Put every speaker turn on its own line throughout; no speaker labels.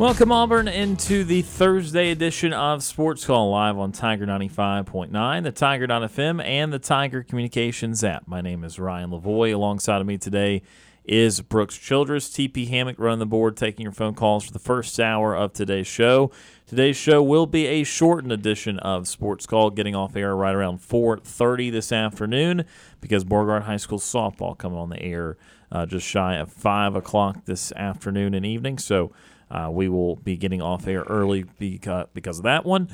Welcome, Auburn, into the Thursday edition of Sports Call live on Tiger 95.9, the Tiger.fm, and the Tiger Communications app. My name is Ryan Lavoie. Alongside of me today is Brooks Childress. TP Hammock running the board, taking your phone calls for the first hour of today's show. Today's show will be a shortened edition of Sports Call, getting off air right around 4.30 this afternoon because Beauregard High School softball coming on the air uh, just shy of 5 o'clock this afternoon and evening. So uh, we will be getting off air early because, of that one.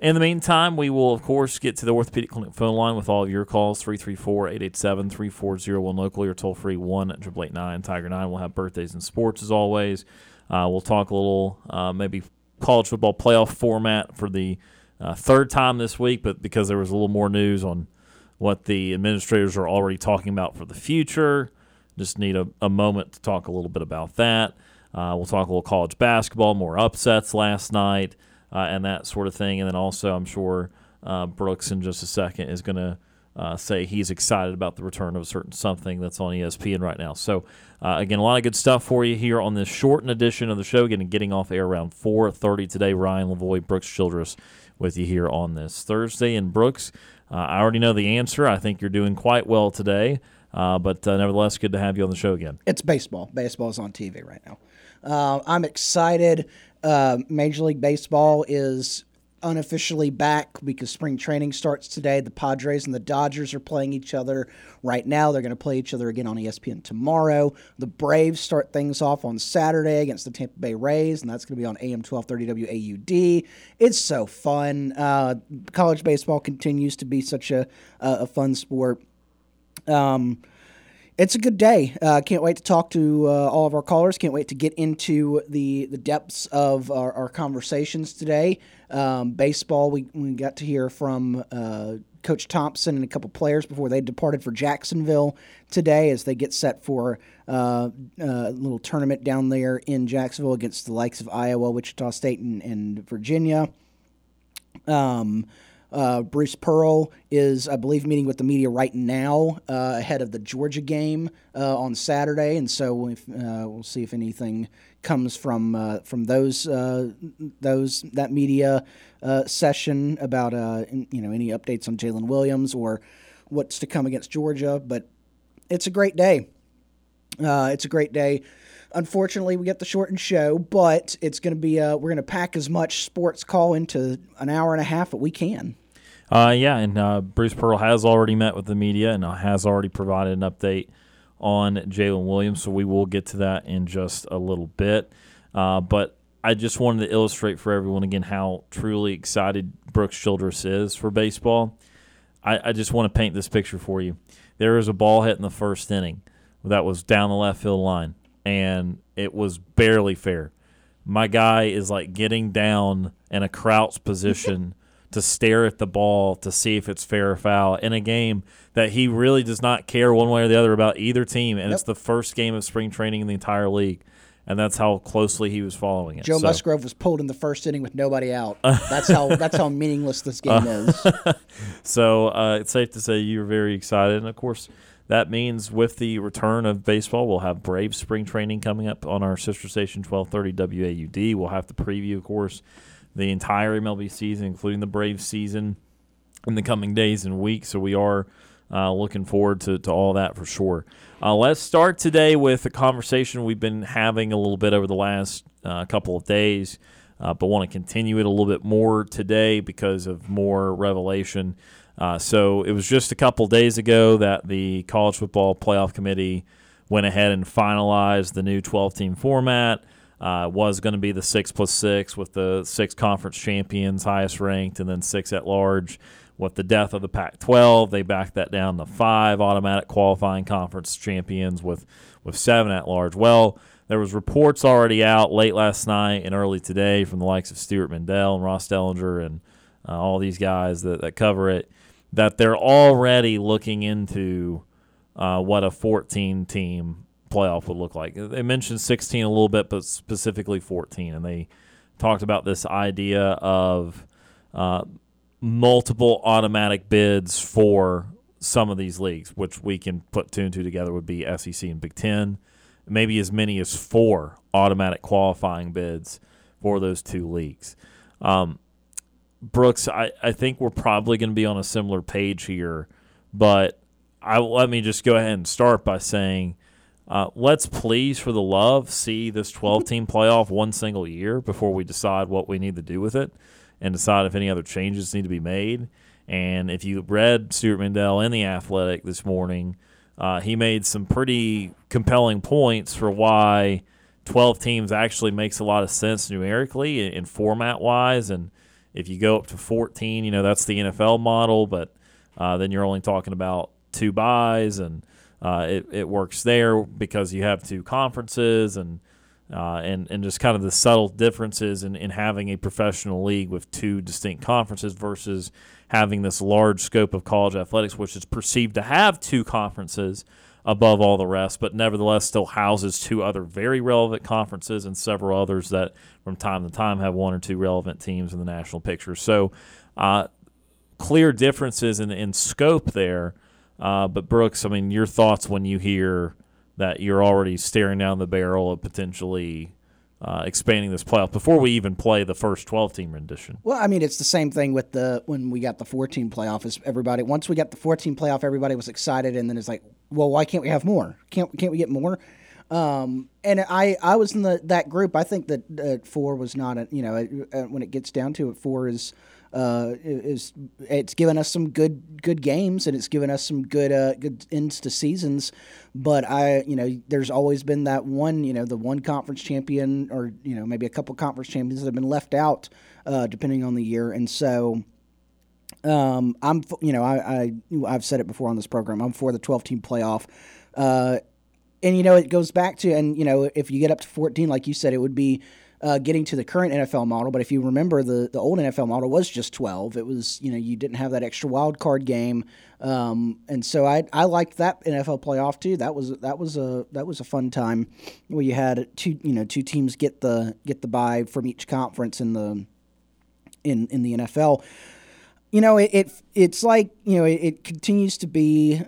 In the meantime, we will, of course, get to the Orthopedic Clinic phone line with all of your calls 334 887 3401 locally or toll free 1 889 Tiger 9. We'll have birthdays and sports as always. Uh, we'll talk a little, uh, maybe college football playoff format for the uh, third time this week, but because there was a little more news on what the administrators are already talking about for the future, just need a, a moment to talk a little bit about that. Uh, we'll talk a little college basketball, more upsets last night, uh, and that sort of thing. And then also, I'm sure uh, Brooks in just a second is going to uh, say he's excited about the return of a certain something that's on ESPN right now. So, uh, again, a lot of good stuff for you here on this shortened edition of the show. Getting getting off air around 4:30 today. Ryan Lavoie, Brooks Childress, with you here on this Thursday. And Brooks, uh, I already know the answer. I think you're doing quite well today. But nevertheless, good to have you on the show again.
It's baseball. Baseball is on TV right now. Uh, I'm excited. Uh, Major League Baseball is unofficially back because spring training starts today. The Padres and the Dodgers are playing each other right now. They're going to play each other again on ESPN tomorrow. The Braves start things off on Saturday against the Tampa Bay Rays, and that's going to be on AM 1230 WAUD. It's so fun. Uh, college baseball continues to be such a, a fun sport. Um, it's a good day. Uh, can't wait to talk to uh, all of our callers. Can't wait to get into the the depths of our, our conversations today. Um, baseball, we, we got to hear from uh, Coach Thompson and a couple players before they departed for Jacksonville today as they get set for uh, a little tournament down there in Jacksonville against the likes of Iowa, Wichita State, and, and Virginia. Um, uh, Bruce Pearl is, I believe, meeting with the media right now uh, ahead of the Georgia game uh, on Saturday, and so if, uh, we'll see if anything comes from uh, from those uh, those that media session about you know any updates on Jaylin Williams or what's to come against Georgia. But it's a great day. it's a great day. Unfortunately, we get the shortened show, but it's going to be we're going to pack as much sports call into an hour and a half that we can.
Uh, yeah, and uh, Bruce Pearl has already met with the media and uh, has already provided an update on Jaylin Williams, so we will get to that in just a little bit. Uh, but I just wanted to illustrate for everyone again how truly excited Brooks Childress is for baseball. I, I just want to paint this picture for you. There was a ball hit in the first inning that was down the left field line, and it was barely fair. My guy is like getting down in a crouch position to stare at the ball to see if it's fair or foul in a game that he really does not care one way or the other about either team. And yep. it's the first game of spring training in the entire league. And that's how closely he was following it.
Joe so. Musgrove was pulled in the first inning with nobody out. That's how that's how meaningless this game is.
so uh, it's safe to say you're very excited, and of course, that means with the return of baseball, we'll have Brave spring training coming up on our sister station, 1230 WAUD. We'll have the preview, of course, the entire MLB season, including the Braves season, in the coming days and weeks. So we are uh, looking forward to, to all that for sure. Uh, let's start today with a conversation we've been having a little bit over the last uh, couple of days, uh, but want to continue it a little bit more today because of more revelation. Uh, so it was just a couple days ago that the College Football Playoff Committee went ahead and finalized the new 12 team format. Uh, was going to be the six plus six with the six conference champions, highest ranked, and then six at large. With the death of the Pac 12, they backed that down to five automatic qualifying conference champions with, with seven at large. Well, there was reports already out late last night and early today from the likes of Stewart Mandel and Ross Dellenger and uh, all these guys that, that cover it that they're already looking into uh, what a 14 team playoff would look like. They mentioned 16 a little bit, but specifically 14, and they talked about this idea of uh, multiple automatic bids for some of these leagues, which we can put two and two together would be SEC and Big Ten, maybe as many as four automatic qualifying bids for those two leagues. Um, Brooks, I, I think we're probably going to be on a similar page here, but I let me just go ahead and start by saying, uh, let's please, for the love, see this 12 team playoff one single year before we decide what we need to do with it and decide if any other changes need to be made. And if you read Stewart Mandel in the Athletic this morning, uh, he made some pretty compelling points for why 12 teams actually makes a lot of sense numerically and, and format wise and if you go up to 14, you know, that's the NFL model, but uh, then you're only talking about two buys and uh, it, it works there because you have two conferences and uh, and and just kind of the subtle differences in, in having a professional league with two distinct conferences versus having this large scope of college athletics, which is perceived to have two conferences above all the rest, but nevertheless still houses two other very relevant conferences and several others that from time to time have one or two relevant teams in the national picture. So, uh, clear differences in, in scope there. Uh, but, Brooks, I mean, your thoughts when you hear that you're already staring down the barrel of potentially uh, expanding this playoff before we even play the first 12 team rendition.
Well, I mean, it's the same thing with the when we got the 14 playoff. Is everybody once we got the 14 playoff, everybody was excited, and then it's like, well, why can't we have more? Can't can't we get more? Um, and I I was in the that group. I think that uh, four was not a you know uh, when it gets down to it, four is uh, is it's given us some good good games and it's given us some good uh, good ends to seasons. But I, you know, there's always been that one, you know, the one conference champion or you know maybe a couple conference champions that have been left out uh, depending on the year, and so. Um, I'm, you know, I, I, I've said it before on this program. I'm for the 12 team playoff. Uh, and you know, it goes back to, and you know, if you get up to 14, like you said, it would be uh, getting to the current NFL model. But if you remember, the the old NFL model was just 12. It was you know you didn't have that extra wild card game, um, and so I I liked that NFL playoff too. That was that was a that was a fun time where you had two you know two teams get the get the bye from each conference in the in in the NFL. You know, it, it it's like you know it, it continues to be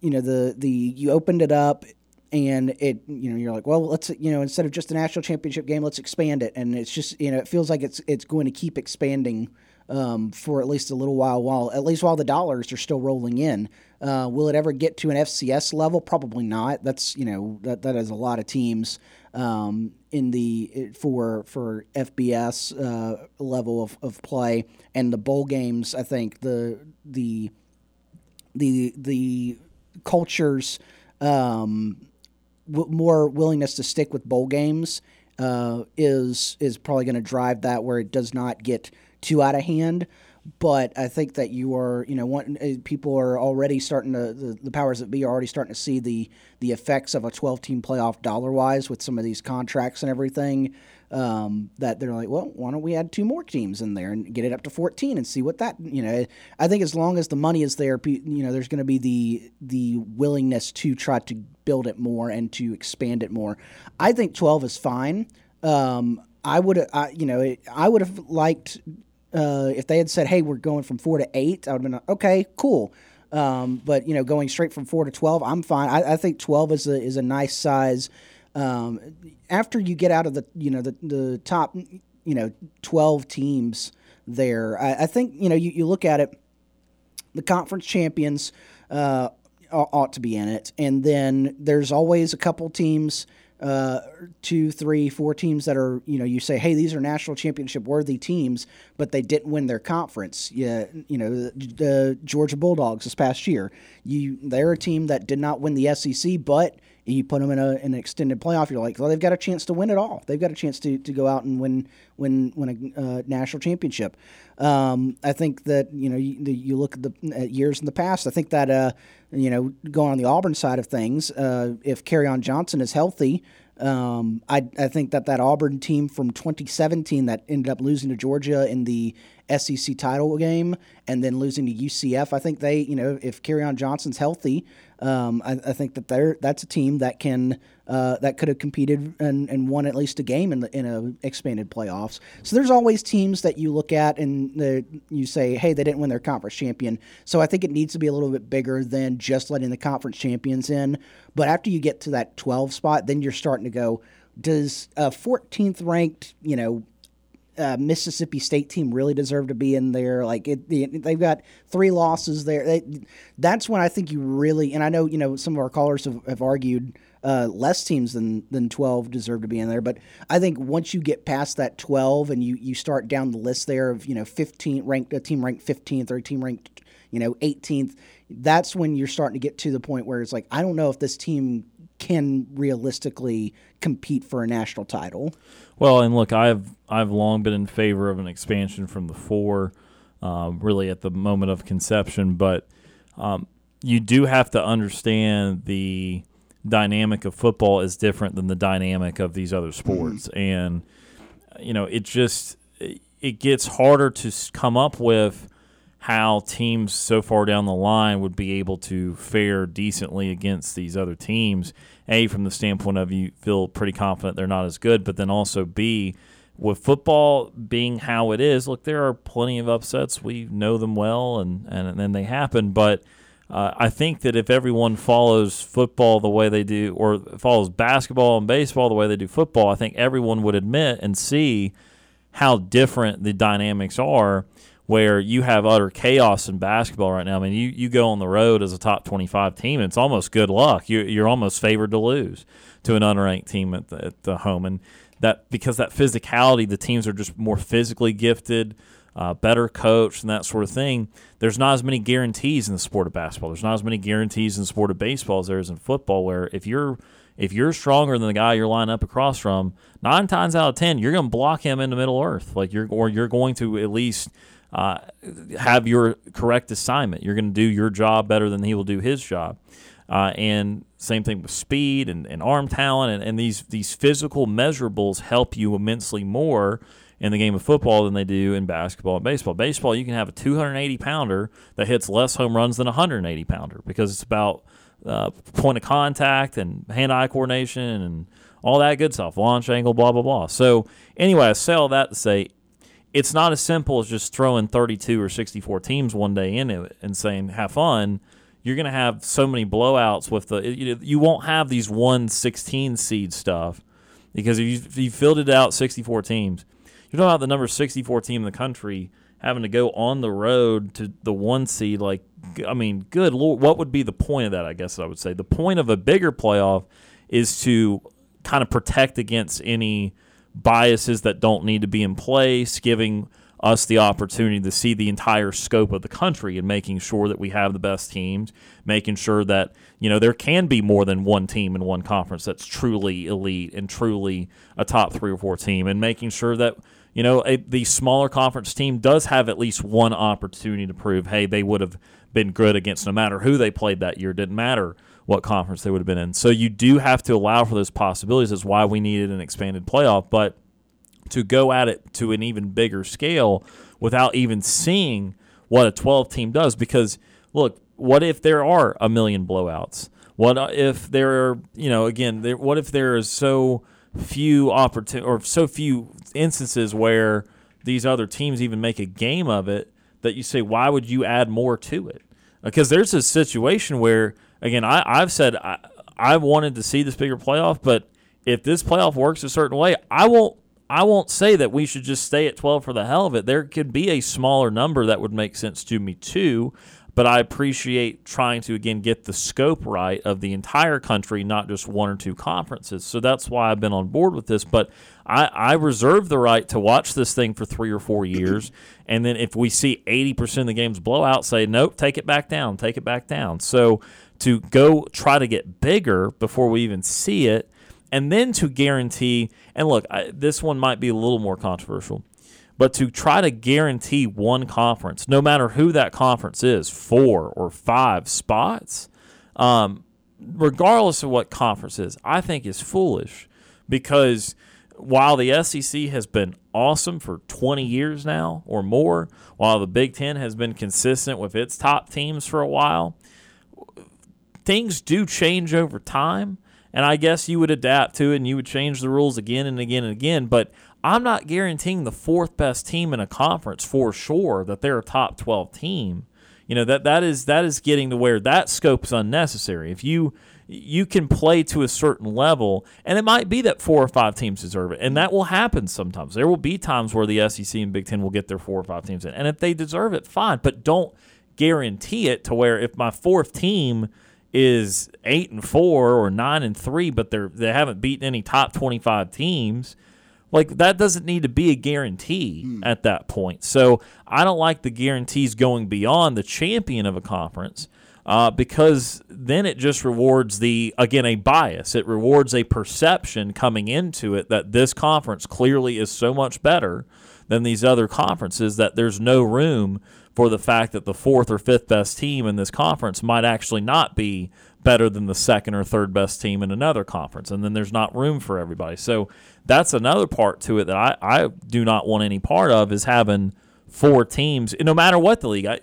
you know the the you opened it up and it you know you're like well let's you know instead of just a national championship game let's expand it. And it's just you know it feels like it's it's going to keep expanding um, for at least a little while while at least while the dollars are still rolling in. Uh, will it ever get to an FCS level? Probably not. That's you know that that is a lot of teams um, in the for for FBS uh, level of, of play. And the bowl games I think the the the the cultures um, w- more willingness to stick with bowl games uh, is is probably going to drive that where it does not get too out of hand. But I think that you are, you know, one, uh, people are already starting to the, the powers that be are already starting to see the the effects of a 12 team playoff dollar wise with some of these contracts and everything um, that they're like, well, why don't we add two more teams in there and get it up to 14 and see what that, you know, I think as long as the money is there, you know, there's going to be the the willingness to try to build it more and to expand it more. I think 12 is fine. Um, I would, I, you know, I would have liked uh, if they had said, "Hey, we're going from four to eight, I would have been like, okay, cool. Um, but you know, going straight from four to twelve, I'm fine. I, I think twelve is a is a nice size um, after you get out of the you know the the top you know twelve teams there, I, I think you know you, you look at it, the conference champions uh, ought to be in it, and then there's always a couple teams. Uh, two, three, four teams that are, you know, you say, hey, these are national championship worthy teams, but they didn't win their conference. Yeah, you know, the, the Georgia Bulldogs this past year, you they're a team that did not win the SEC, but you put them in a, an extended playoff, you're like, well, they've got a chance to win it all. They've got a chance to, to go out and win win win a uh, national championship. Um, I think that you know you, you look at the at years in the past. I think that uh, you know going on the Auburn side of things, uh, if Kerryon Johnson is healthy. Um, I, I think that that Auburn team from 2017 that ended up losing to Georgia in the SEC title game and then losing to UCF. I think they, you know, if Kerryon Johnson's healthy, um, I, I, think that they're that's a team that can uh, that could have competed and, and won at least a game in the in a expanded playoffs. So there's always teams that you look at and you say, hey, they didn't win their conference champion. So I think it needs to be a little bit bigger than just letting the conference champions in. But after you get to that 12 spot, then you're starting to go. Does a 14th ranked, you know, uh, Mississippi State team really deserve to be in there. Like it, they've got three losses there. They, that's when I think you really. And I know you know some of our callers have, have argued uh, less teams than than twelve deserve to be in there. But I think once you get past that twelve and you you start down the list there of you know fifteen ranked a team ranked fifteenth or a team ranked you know eighteenth, that's when you're starting to get to the point where it's like I don't know if this team can realistically compete for a national title.
Well, and look, I've I've long been in favor of an expansion from the four, uh, really at the moment of conception. But um, you do have to understand the dynamic of football is different than the dynamic of these other sports, mm-hmm. and you know it just it gets harder to come up with how teams so far down the line would be able to fare decently against these other teams. A, from the standpoint of you feel pretty confident they're not as good, but then also B, with football being how it is, look, there are plenty of upsets. We know them well, and, and, then they happen. But uh, I think that if everyone follows football the way they do, or follows basketball and baseball the way they do football, I think everyone would admit and see how different the dynamics are where you have utter chaos in basketball right now. I mean, you, you go on the road as a top 25 team, and it's almost good luck. You, you're almost favored to lose to an unranked team at the, at the home. And that because that physicality, the teams are just more physically gifted, uh, better coached, and that sort of thing. There's not as many guarantees in the sport of basketball. There's not as many guarantees in the sport of baseball as there is in football, where if you're if you're stronger than the guy you're lining up across from, nine times out of ten, you're going to block him into Middle Earth. Like you're, or you're going to at least uh, have your correct assignment. You're going to do your job better than he will do his job. Uh, and same thing with speed and, and arm talent and, and these these physical measurables help you immensely more in the game of football than they do in basketball and baseball. Baseball, you can have a 280 pounder that hits less home runs than a 180 pounder because it's about uh, point of contact and hand eye coordination and all that good stuff, launch angle, blah, blah, blah. So, anyway, I sell that to say it's not as simple as just throwing 32 or 64 teams one day into it and saying have fun. You're going to have so many blowouts with the you, won't have these 116 seed stuff because if you, if you filled it out 64 teams, you're talking about the number 64 team in the country having to go on the road to the one seed. Like, I mean, good lord, what would be the point of that? I guess I would say the point of a bigger playoff is to kind of protect against any biases that don't need to be in place, giving us the opportunity to see the entire scope of the country and making sure that we have the best teams, making sure that, you know, there can be more than one team in one conference that's truly elite and truly a top three or four team, and making sure that, you know, a, the smaller conference team does have at least one opportunity to prove, hey, they would have been good against no matter who they played that year. Didn't matter what conference they would have been in. So you do have to allow for those possibilities. That's why we needed an expanded playoff. But to go at it to an even bigger scale without even seeing what a 12 team does, because look, what if there are a million blowouts? What if there are, you know, again, there, what if there is so few opportunity or so few instances where these other teams even make a game of it that you say, why would you add more to it? Because there's a situation where again, I, I've said I, I wanted to see this bigger playoff, but if this playoff works a certain way, I won't I won't say that we should just stay at 12 for the hell of it. There could be a smaller number that would make sense to me too, but I appreciate trying to again get the scope right of the entire country, not just one or two conferences. So that's why I've been on board with this. But I, I reserve the right to watch this thing for three or four years, and then if we see 80% of the games blowout, say nope, take it back down, take it back down. So to go try to get bigger before we even see it, and then to guarantee. And look, I, this one might be a little more controversial, but to try to guarantee one conference, no matter who that conference is, four or five spots, um, regardless of what conference is, I think is foolish because while the SEC has been awesome for 20 years now or more, while the Big Ten has been consistent with its top teams for a while, things do change over time. And I guess you would adapt to it and you would change the rules again and again and again. But I'm not guaranteeing the fourth best team in a conference for sure that they're a top 12 team. You know that that is that is getting to where that scope is unnecessary. If you you can play to a certain level, and it might be that four or five teams deserve it, and that will happen sometimes. There will be times where the SEC and Big Ten will get their four or five teams in, and if they deserve it, fine. But don't guarantee it to where if my fourth team is eight and four or nine and three, but they're they haven't beaten any top twenty five teams. Like that doesn't need to be a guarantee mm. at that point. So I don't like the guarantees going beyond the champion of a conference uh, because then it just rewards the again a bias. It rewards a perception coming into it that this conference clearly is so much better than these other conferences that there's no room for the fact that the fourth or fifth best team in this conference might actually not be better than the second or third best team in another conference. And then there's not room for everybody. So that's another part to it that I, I do not want any part of is having four teams, no matter what the league. I,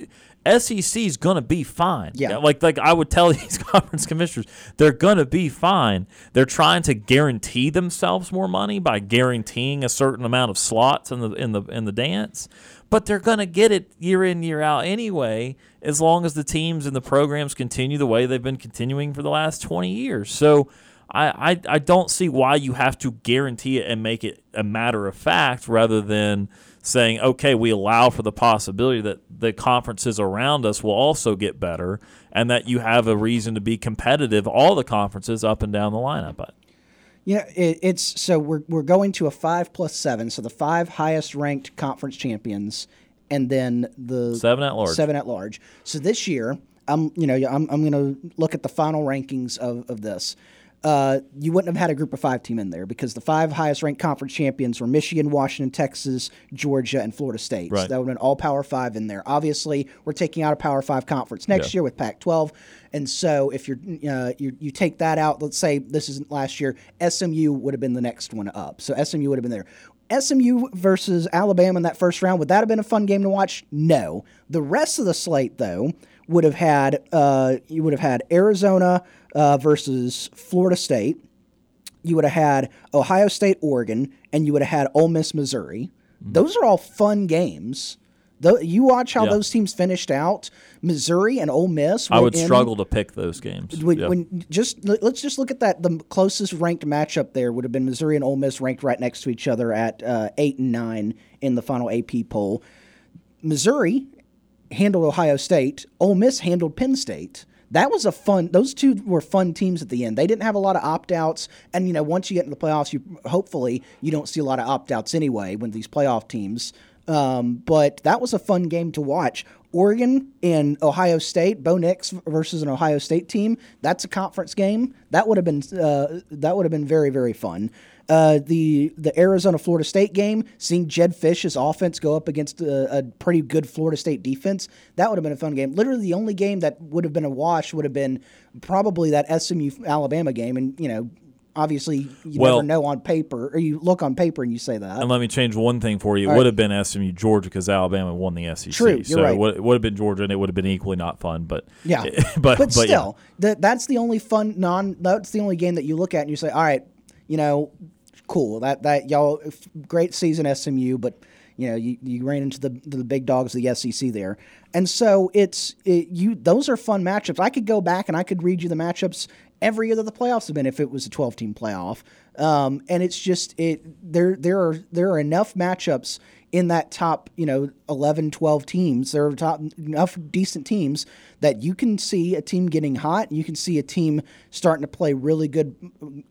SEC is going to be fine.
Yeah.
Like like I would tell these conference commissioners, they're going to be fine. They're trying to guarantee themselves more money by guaranteeing a certain amount of slots in the in the in the dance, but they're going to get it year in year out anyway as long as the teams and the programs continue the way they've been continuing for the last 20 years. So I, I, I don't see why you have to guarantee it and make it a matter of fact rather than saying, okay, we allow for the possibility that the conferences around us will also get better and that you have a reason to be competitive, all the conferences up and down the lineup.
Yeah, it, it's so we're, we're going to a five plus seven. So the five highest ranked conference champions and then the
seven at large.
Seven at large. So this year, I'm you know I'm, I'm going to look at the final rankings of, of this uh, you wouldn't have had a group of five team in there because the five highest ranked conference champions were Michigan, Washington, Texas, Georgia, and Florida State.
Right.
So that would have been all Power Five in there. Obviously, we're taking out a Power Five conference next yeah. year with Pac 12. And so if you're, uh, you you take that out, let's say this isn't last year, SMU would have been the next one up. So SMU would have been there. SMU versus Alabama in that first round, would that have been a fun game to watch? No. The rest of the slate, though, would have had uh, you would have had Arizona uh, versus Florida State. You would have had Ohio State, Oregon, and you would have had Ole Miss, Missouri. Mm-hmm. Those are all fun games. Though you watch how yeah. those teams finished out. Missouri and Ole Miss.
I would in, struggle to pick those games.
When, yeah. when, just let's just look at that. The closest ranked matchup there would have been Missouri and Ole Miss ranked right next to each other at uh, eight and nine in the final AP poll. Missouri handled Ohio State. Ole Miss handled Penn State. That was a fun. Those two were fun teams at the end. They didn't have a lot of opt outs, and you know once you get into the playoffs, you hopefully you don't see a lot of opt outs anyway when these playoff teams. Um, but that was a fun game to watch. Oregon and Ohio State, Bo Nix versus an Ohio State team. That's a conference game. That would have been uh, that would have been very very fun. Uh, the the Arizona Florida State game, seeing Jedd Fisch's offense go up against a, a, pretty good Florida State defense, that would have been a fun game. Literally, the only game that would have been a wash would have been probably that SMU Alabama game, and you know. Obviously, you well, never know on paper, or you look on paper and you say that.
And let me change one thing for you. It would right. have been SMU Georgia because Alabama won the SEC.
True, you're
so
right.
it would, it would, have been Georgia, and it would have been equally not fun. But
yeah,
but but,
but still, yeah. that that's the only fun non. That's the only game that you look at and you say, all right, you know, cool. That that y'all great season SMU, but you know you, you ran into the the big dogs of the SEC there, and so it's it, you. Those are fun matchups. I could go back and I could read you the matchups every year that the playoffs have been if it was a 12 team playoff. Um, and it's just it there there are there are enough matchups in that top, you know, 11, 12 teams. There are top enough decent teams that you can see a team getting hot. You can see a team starting to play really good,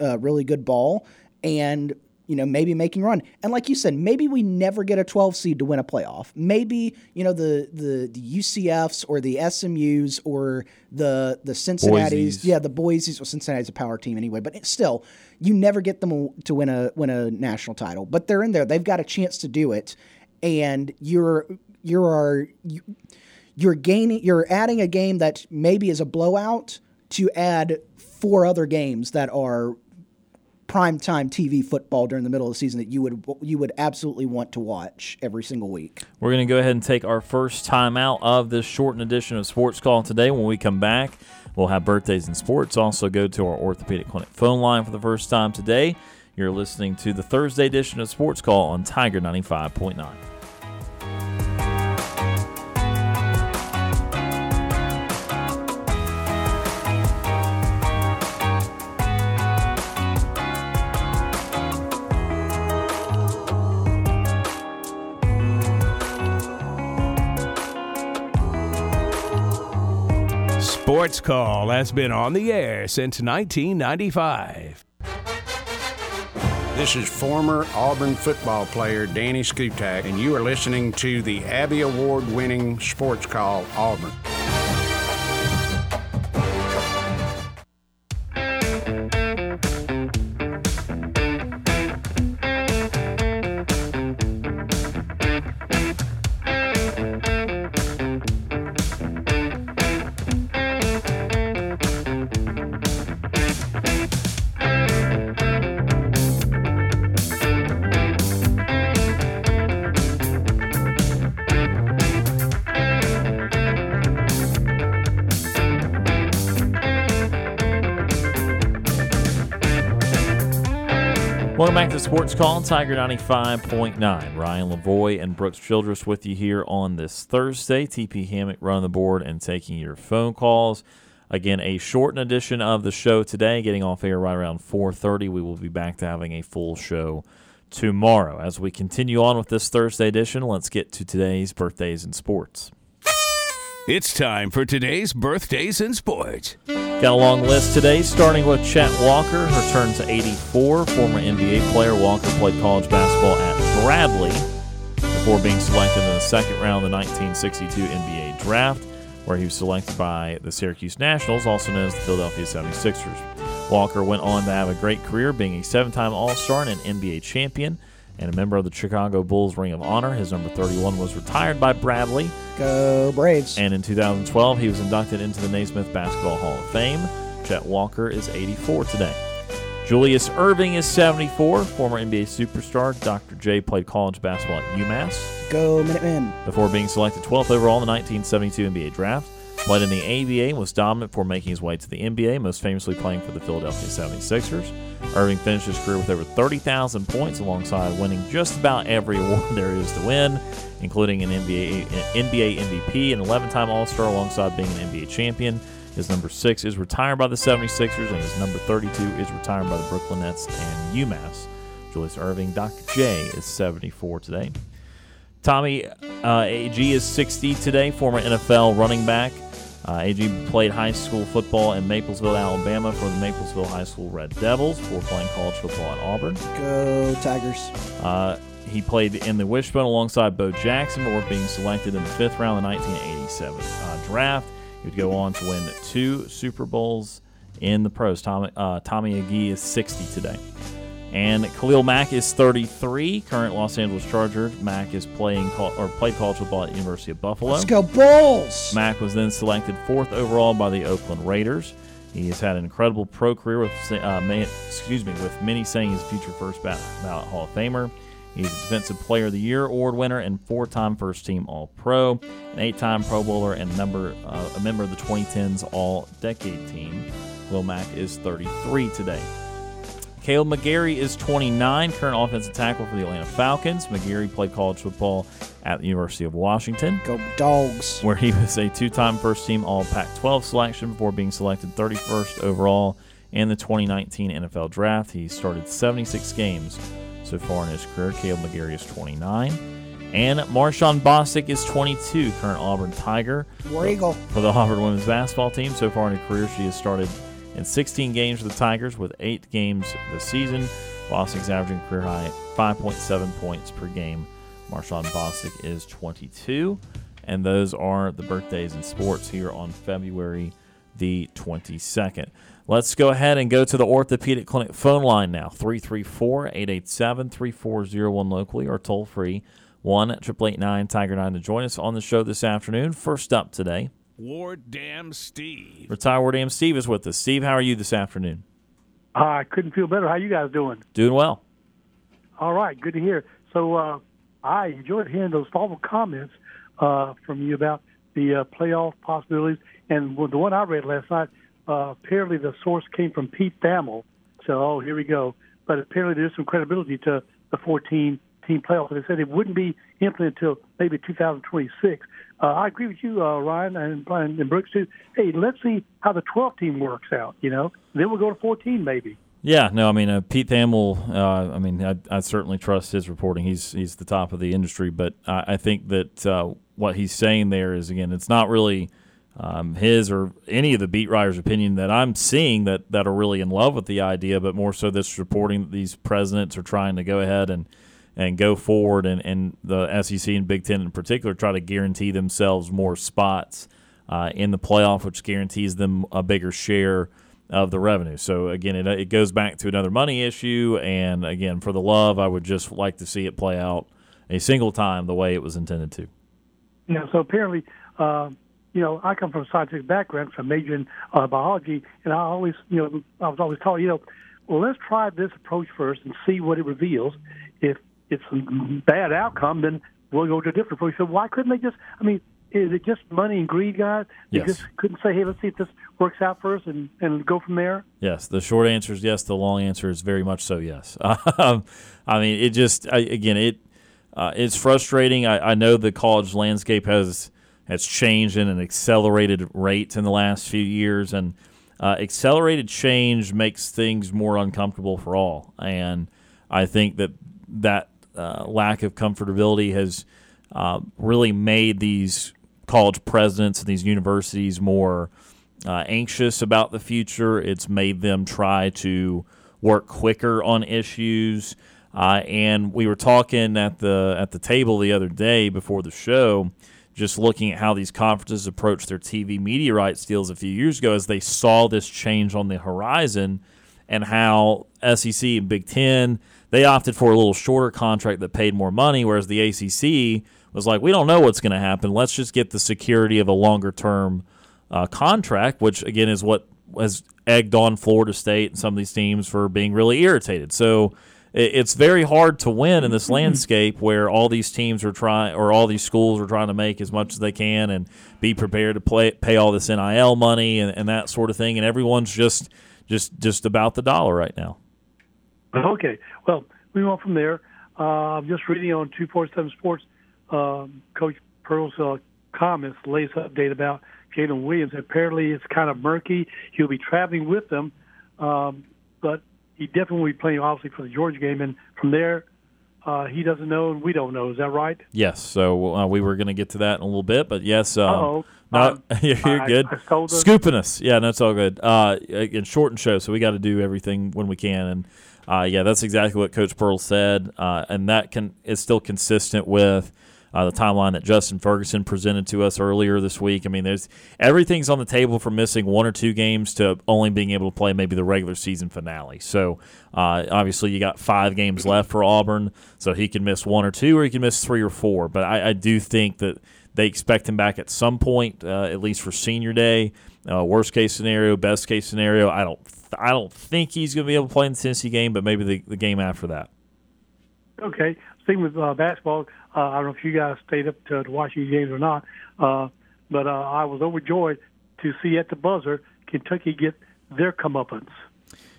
uh, really good ball, and you know, maybe making a run. And like you said, maybe we never get a 12 seed to win a playoff. Maybe, you know, the the, the UCFs or the SMUs or the the Cincinnati's.
Boise's.
Yeah, the Boise's. Well, Cincinnati's a power team anyway, but still, you never get them to win a win a national title. But they're in there. They've got a chance to do it. And you're you're you, you're gaining you're adding a game that maybe is a blowout to add four other games that are primetime TV football during the middle of the season that you would you would absolutely want to watch every single week.
We're going to go ahead and take our first time out of this shortened edition of Sports Call today. When we come back, we'll have birthdays in sports. Also, go to our orthopedic clinic phone line for the first time today. You're listening to the Thursday edition of Sports Call on Tiger 95.9.
Sports Call has been on the air since 1995.
This is former Auburn football player Danny Skutak, and you are listening to the Abby Award winning sports call Auburn.
Welcome back to Sports Call, Tiger 95.9. Ryan Lavoie and Brooks Childress with you here on this Thursday. TP Hammock running the board and taking your phone calls. Again, a shortened edition of the show today, getting off air right around 4.30. We will be back to having a full show tomorrow. As we continue on with this Thursday edition, let's get to today's birthdays in sports.
It's time for today's birthdays in sports.
Got a long list today, starting with Chet Walker, returned to 84. Former NBA player, Walker played college basketball at Bradley before being selected in the second round of the 1962 NBA draft, where he was selected by the Syracuse Nationals, also known as the Philadelphia 76ers. Walker went on to have a great career, being a seven time All Star and an NBA champion, and a member of the Chicago Bulls Ring of Honor. His number 31 was retired by Bradley.
Go Braves.
And in 2012, he was inducted into the Naismith Basketball Hall of Fame. Chet Walker is 84 today. Julius Erving is 74, former NBA superstar. Dr. J played college basketball at UMass
Go Minutemen.
before being selected 12th overall in the 1972 NBA draft. Played in the ABA and was dominant before making his way to the NBA, most famously playing for the Philadelphia 76ers. Erving finished his career with over 30,000 points alongside winning just about every award there is to win, including an NBA, NBA MVP, an 11 time All Star alongside being an NBA champion. His number six is retired by the 76ers, and his number 32 is retired by the Brooklyn Nets and UMass. Julius Erving, Dr. J is 74 today. Tommy uh, Agee is 60 today, former NFL running back. Uh, Agee played high school football in Maplesville, Alabama for the Maplesville High School Red Devils before playing college football at Auburn.
Go Tigers.
Uh, he played in the Wishbone alongside Bo Jackson before being selected in the fifth round of the 1987 uh, draft. He would go on to win two Super Bowls in the pros. Tommy, uh, Tommy Agee is 60 today. And Khalil Mack is 33, current Los Angeles Charger. Mack is playing or played college football at University of Buffalo.
Let's go Bulls.
Mack was then selected fourth overall by the Oakland Raiders. He has had an incredible pro career with, uh, excuse me, with many saying he's a future first ba- ballot Hall of Famer. He's a Defensive Player of the Year award winner and four-time first-team All-Pro, an eight-time Pro Bowler, and number uh, a member of the 2010s All-Decade Team. Will Mack is 33 today. Kaleb McGary is 29, current offensive tackle for the Atlanta Falcons. McGary played college football at the University of Washington
Go Dogs.
where he was a two time first team All Pac 12 selection before being selected 31st overall in the 2019 NFL Draft. He started 76 games so far in his career. Kaleb McGary is 29. And Mar'shaun Bostic is 22, current Auburn Tiger.
War Eagle.
For the Auburn women's basketball team, so far in her career, she has started in 16 games for the Tigers with eight games this season. Bostic's averaging career high 5.7 points per game. Mar'shaun Bostic is 22. And those are the birthdays in sports here on February the 22nd. Let's go ahead and go to the Orthopedic Clinic phone line now 334 887 3401 locally or toll free 1 889 Tiger 9 to join us on the show this afternoon. First up today,
Ward Dam Steve.
Retired Ward Dam Steve is with us. Steve, how are you this afternoon?
Uh, I couldn't feel better. How you guys doing?
Doing well.
All right, good to hear. So uh, I enjoyed hearing those thoughtful comments uh, from you about the uh, playoff possibilities. And the one I read last night, uh, apparently the source came from Pete Thamel. So, oh, here we go. But apparently there's some credibility to the 14 team playoff. They said it wouldn't be implemented until maybe 2026. Uh, I agree with you, uh, Ryan and and Brooks too. Hey, let's see how the 12 team works out. You know, then we'll go to 14 maybe.
Yeah, no, I mean uh, Pete Thamel. Uh, I mean, I, I, certainly trust his reporting. He's he's the top of the industry, but I, I think that uh, what he's saying there is again, it's not really um, his or any of the beat writers' opinion that I'm seeing that that are really in love with the idea, but more so this reporting that these presidents are trying to go ahead and and go forward, and, and the SEC and Big Ten in particular try to guarantee themselves more spots uh, in the playoff, which guarantees them a bigger share of the revenue. So again, it, it goes back to another money issue, and again, for the love, I would just like to see it play out a single time the way it was intended to.
Yeah. So apparently. Uh, you know, I come from a scientific background, from majoring in uh, biology, and I always, you know, I was always taught, you know, well, let's try this approach first and see what it reveals. It's a bad outcome, then we'll go to a different place. So why couldn't they just? I mean, is it just money and greed, guys? They
yes.
just couldn't say, hey, let's see if this works out first and, and go from there?
Yes. The short answer is yes. The long answer is very much so yes. Um, I mean, it just, I, again, it uh, it's frustrating. I, I know the college landscape has has changed in an accelerated rate in the last few years, and uh, accelerated change makes things more uncomfortable for all. And I think that that uh, lack of comfortability has uh, really made these college presidents and these universities more uh, anxious about the future. It's made them try to work quicker on issues. Uh, and we were talking at the at the table the other day before the show, just looking at how these conferences approached their TV media rights deals a few years ago as they saw this change on the horizon, and how SEC and Big Ten they opted for a little shorter contract that paid more money, whereas the ACC was like, we don't know what's going to happen. Let's just get the security of a longer term uh, contract, which again is what has egged on Florida State and some of these teams for being really irritated. So it's very hard to win in this mm-hmm. landscape where all these teams are trying or all these schools are trying to make as much as they can and be prepared to play, pay all this NIL money and, and that sort of thing. And everyone's just just just about the dollar right now.
Okay. Well, we on from there. Uh, just reading on 247 Sports, um, Coach Pearl's uh, comments, latest update about Jaylin Williams. Apparently, it's kind of murky. He'll be traveling with them, um, but he definitely will be playing, obviously, for the Georgia game. And from there, uh, he doesn't know and we don't know. Is that right?
Yes. So uh, we were going to get to that in a little bit, but yes. Um,
oh
no, um, you're
I,
good.
I
Scooping us. Yeah, that's all good. Uh, again, short and show, so we got to do everything when we can. And uh, yeah, that's exactly what Coach Pearl said, uh, and that can is still consistent with uh, the timeline that Justin Ferguson presented to us earlier this week. I mean, there's everything's on the table from missing one or two games to only being able to play maybe the regular season finale. So uh, obviously, you got five games left for Auburn, so he can miss one or two, or he can miss three or four. But I, I do think that they expect him back at some point, uh, at least for senior day. Uh, worst case scenario, best case scenario. I don't I don't think he's going to be able to play in the Tennessee game, but maybe the, the game after that.
Okay. Speaking with uh, basketball, uh, I don't know if you guys stayed up to, to watch these games or not, uh, but uh, I was overjoyed to see at the buzzer Kentucky get their comeuppance.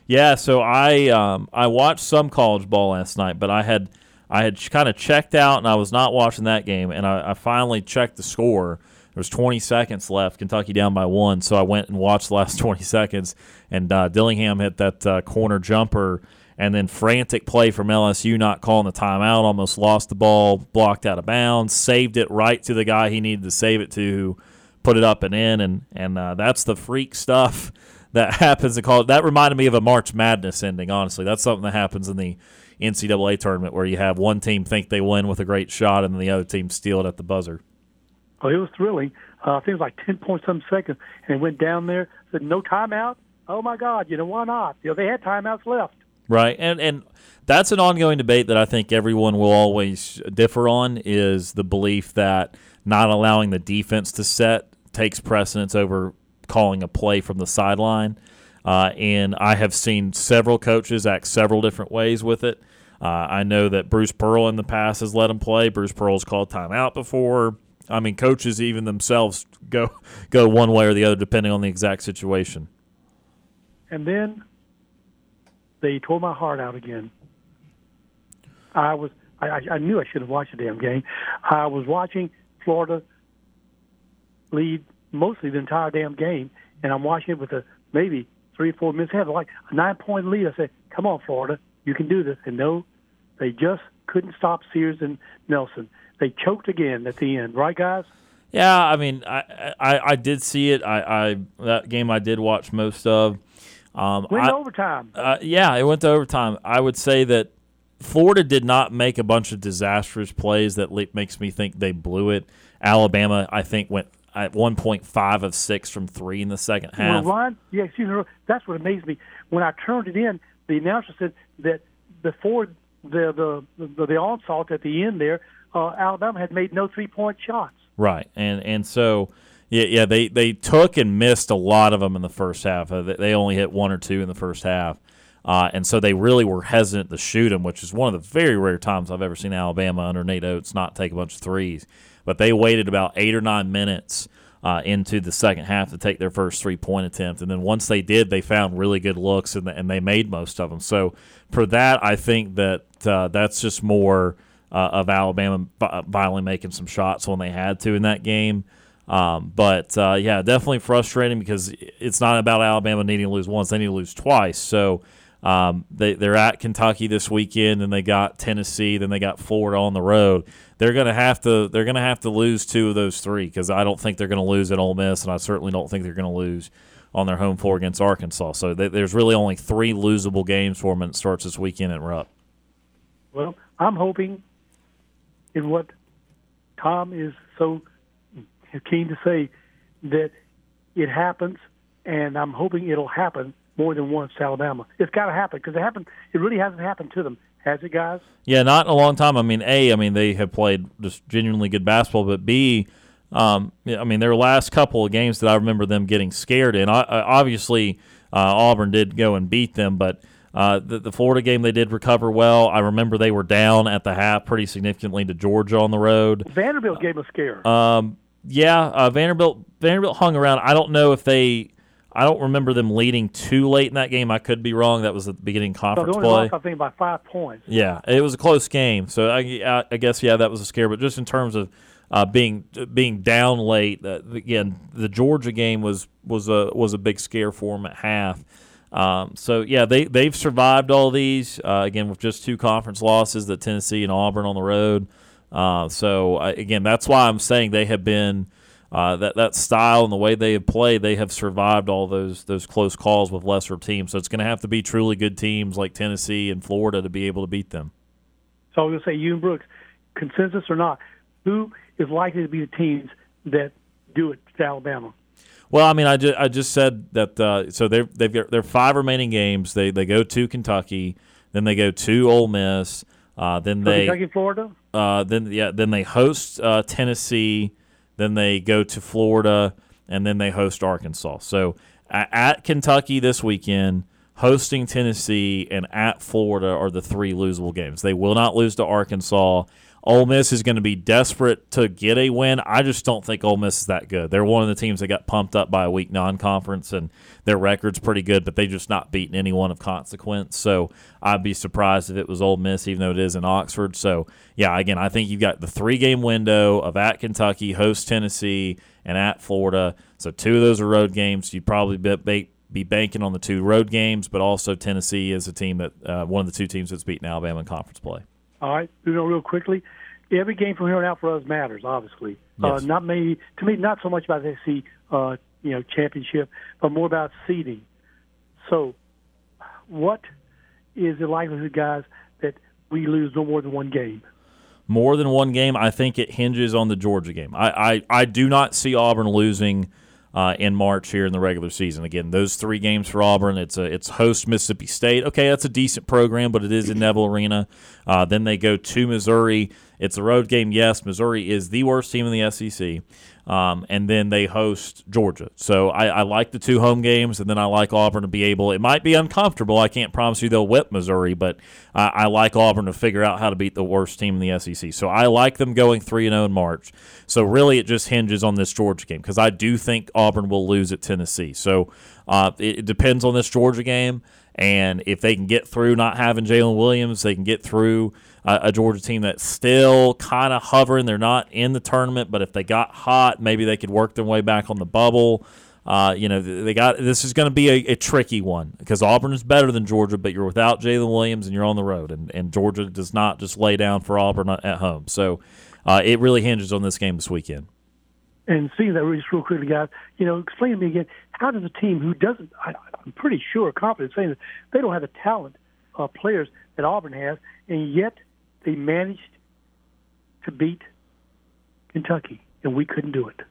Yeah, so I um, I watched some college ball last night, but I had I had kind of checked out and I was not watching that game, and I, I finally checked the score there was 20 seconds left, Kentucky down by one. So I went and watched the last 20 seconds, and uh, Dillingham hit that uh, corner jumper, and then frantic play from LSU, not calling the timeout, almost lost the ball, blocked out of bounds, saved it right to the guy he needed to save it to, who put it up and in, and and uh, that's the freak stuff that happens in college. That reminded me of a March Madness ending. Honestly, that's something that happens in the NCAA tournament where you have one team think they win with a great shot, and then the other team steal it at the buzzer.
Oh, it was thrilling. Uh, I think it was like ten point some seconds, and it went down there. Said no timeout. Oh my God! You know why not? You know they had timeouts left.
Right, and and that's an ongoing debate that I think everyone will always differ on. Is the belief that not allowing the defense to set takes precedence over calling a play from the sideline. Uh, and I have seen several coaches act several different ways with it. Uh, I know that Bruce Pearl in the past has let him play. Bruce Pearl's called timeout before. I mean, coaches even themselves go go one way or the other depending on the exact situation.
And then they tore my heart out again. I was I, I knew I should have watched the damn game. I was watching Florida lead mostly the entire damn game, and I'm watching it with a maybe three or four minutes ahead, like a nine point lead. I said, "Come on, Florida, you can do this." And no, they just couldn't stop Sears and Nelson. They choked again at the end, right, guys?
Yeah, I mean, I I, I did see it. I, I that game I did watch most of.
Um, went I, overtime.
Uh, yeah, it went to overtime. I would say that Florida did not make a bunch of disastrous plays that le- makes me think they blew it. Alabama, I think, went at 1.5 of 6 from 3 in the second half.
Well, Ron, yeah, excuse me, that's what amazed me. When I turned it in, the announcer said that before the the the, the onslaught at the end there, uh, Alabama had made no three point shots.
Right, and and so yeah, yeah, they they took and missed a lot of them in the first half. Uh, they only hit one or two in the first half. Uh, and so they really were hesitant to shoot him, which is one of the very rare times I've ever seen Alabama under Nate Oats not take a bunch of threes. But they waited about eight or nine minutes uh, into the second half to take their first three point attempt. And then once they did, they found really good looks and, and they made most of them. So for that, I think that uh, that's just more uh, of Alabama finally making some shots when they had to in that game. Um, but uh, yeah, definitely frustrating because it's not about Alabama needing to lose once; they need to lose twice. So um, they, they're at Kentucky this weekend, and they got Tennessee. Then they got Florida on the road. They're gonna have to they're gonna have to lose two of those three because I don't think they're gonna lose at Ole Miss, and I certainly don't think they're gonna lose on their home floor against Arkansas. So there's really only three losable games for them, and it starts this weekend at Rupp.
Well, I'm hoping in what Tom is so keen to say that it happens, and I'm hoping it'll happen more than once to Alabama. It's got to happen because it happened. It really hasn't happened to them, has it, guys?
Yeah, not in a long time. I mean, a, I mean they have played just genuinely good basketball, but b, um, I mean their last couple of games that I remember them getting scared in. I, obviously, uh, Auburn did go and beat them, but. Uh, the, the, Florida game, they did recover well. I remember they were down at the half pretty significantly to Georgia on the road.
Vanderbilt gave a scare.
Um, yeah, uh, Vanderbilt Vanderbilt hung around. I don't know if they I don't remember them leading too late in that game. I could be wrong. That was at the beginning conference
so
play.
I think by five points.
Yeah, it was a close game. So I, I guess yeah, that was a scare. But just in terms of uh, being being down late, uh, again, the Georgia game was was a was a big scare for them at half. Um, so yeah, they they've survived all these uh, again with just two conference losses, the Tennessee and Auburn on the road. Uh, so uh, again, that's why I'm saying they have been uh, that that style and the way they have played, they have survived all those those close calls with lesser teams. So it's going to have to be truly good teams like Tennessee and Florida to be able to beat them.
So I'm going to say, you and Brooks, consensus or not, who is likely to be the teams that do it to Alabama?
Well, I mean, I just, I just said that. Uh, so they're they've got their five remaining games. They they go to Kentucky, then they go to Ole Miss, uh, then
so
they
Kentucky, Florida.
Uh, then yeah, then they host uh, Tennessee then they go to Florida, and then they host Arkansas. So at Kentucky this weekend, hosting Tennessee, and at Florida are the three losable games. They will not lose to Arkansas. Ole Miss is going to be desperate to get a win. I just don't think Ole Miss is that good. They're one of the teams that got pumped up by a weak non-conference, and their record's pretty good, but they just not beaten anyone of consequence. So I'd be surprised if it was Ole Miss, even though it is in Oxford. So yeah, again, I think you've got the three-game window of at Kentucky, host Tennessee, and at Florida. So two of those are road games. You'd probably be, be banking on the two road games, but also Tennessee is a team that uh, one of the two teams that's beaten Alabama in conference play.
All right, you know, real quickly, every game from here on out for us matters. Obviously,
yes.
uh, not maybe to me, not so much about the SEC, uh, you know, championship, but more about seeding. So, what is the likelihood, guys, that we lose no more than one game?
More than one game, I think it hinges on the Georgia game. I, I, I do not see Auburn losing uh, in March here in the regular season. Again, those three games for Auburn. It's a it's host Mississippi State. Okay, that's a decent program, but it is in Neville Arena. Uh, then they go to Missouri. It's a road game. Yes, Missouri is the worst team in the SEC. Um, and then they host Georgia. So I, I, like the two home games, and then I like Auburn to be able. It might be uncomfortable. I can't promise you they'll whip Missouri, but I, I like Auburn to figure out how to beat the worst team in the SEC. So I like them going three and zero oh in March. So really, it just hinges on this Georgia game because I do think Auburn will lose at Tennessee. So uh, it, it depends on this Georgia game. And if they can get through not having Jaylin Williams, they can get through a, a Georgia team that's still kind of hovering. They're not in the tournament, but if they got hot, maybe they could work their way back on the bubble. Uh, you know, they got this is going to be a, a, tricky one because Auburn is better than Georgia, but you're without Jaylin Williams and you're on the road, and, and Georgia does not just lay down for Auburn at home. So uh, it really hinges on this game this weekend.
And seeing that really real quickly, guys, you know, explain to me again how does a team who doesn't, I, am pretty sure, confident saying that they don't have the talent uh, players that Auburn has, and yet they managed to beat Kentucky, and we couldn't do it.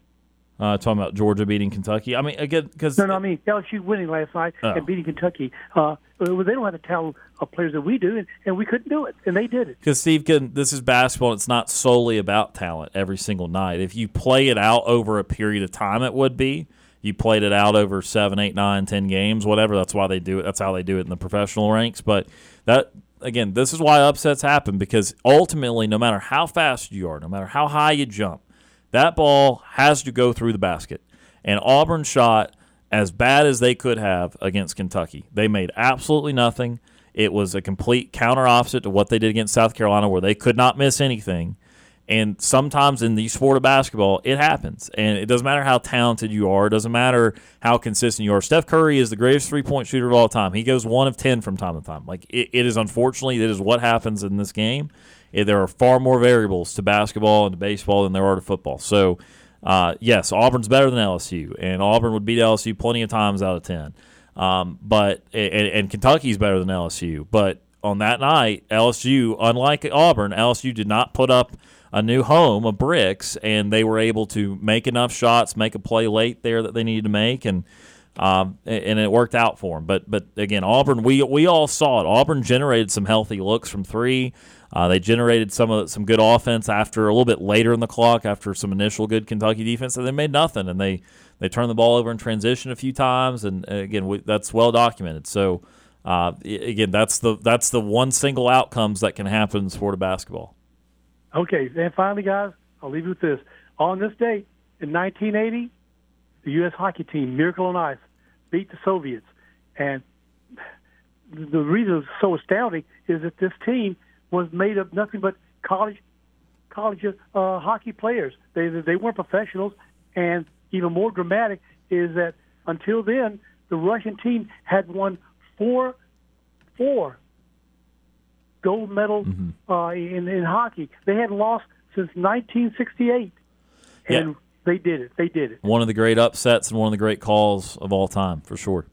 Uh, talking about Georgia beating Kentucky. I mean, again, because
no, no, I mean LSU winning last night oh. and beating Kentucky. Uh, they don't have the talent of players that we do, and, and we couldn't do it, and they did it.
Because Steve, can, this is basketball. It's not solely about talent every single night. If you play it out over a period of time, it would be. You played it out over seven, eight, nine, ten games, whatever. That's why they do it. That's how they do it in the professional ranks. But that again, this is why upsets happen because ultimately, no matter how fast you are, no matter how high you jump, that ball has to go through the basket. And Auburn shot as bad as they could have against Kentucky. They made absolutely nothing. It was a complete counter opposite to what they did against South Carolina, where they could not miss anything. And sometimes in the sport of basketball, it happens. And it doesn't matter how talented you are. It doesn't matter how consistent you are. Steph Curry is the greatest three point shooter of all time. He goes one of 10 from time to time. Like, it, it is unfortunately, it is what happens in this game. It, there are far more variables to basketball and to baseball than there are to football. So, uh, yes, Auburn's better than LSU. And Auburn would beat LSU plenty of times out of 10. Um, but, and, and Kentucky's better than LSU. But on that night, LSU, unlike Auburn, LSU did not put up a new home of bricks, and they were able to make enough shots, make a play late there that they needed to make, and um, and it worked out for them. But but again, Auburn, we we all saw it. Auburn generated some healthy looks from three. Uh, they generated some of some good offense after a little bit later in the clock, after some initial good Kentucky defense, and they made nothing. And they they turned the ball over in transition a few times, and, again, we, that's well documented. So. Uh, again, that's the that's the one single outcomes that can happen in sport of basketball.
Okay, and finally, guys, I'll leave you with this. On this date in 1980, the U.S. hockey team, Miracle on Ice, beat the Soviets. And the reason it's so astounding is that this team was made of nothing but college college uh, hockey players. They they weren't professionals, and even more dramatic is that until then, the Russian team had won four four gold medals mm-hmm. uh, in in hockey. They had lost since 1968, and yeah. they did it. They did it.
One of the great upsets and one of the great calls of all time, for sure.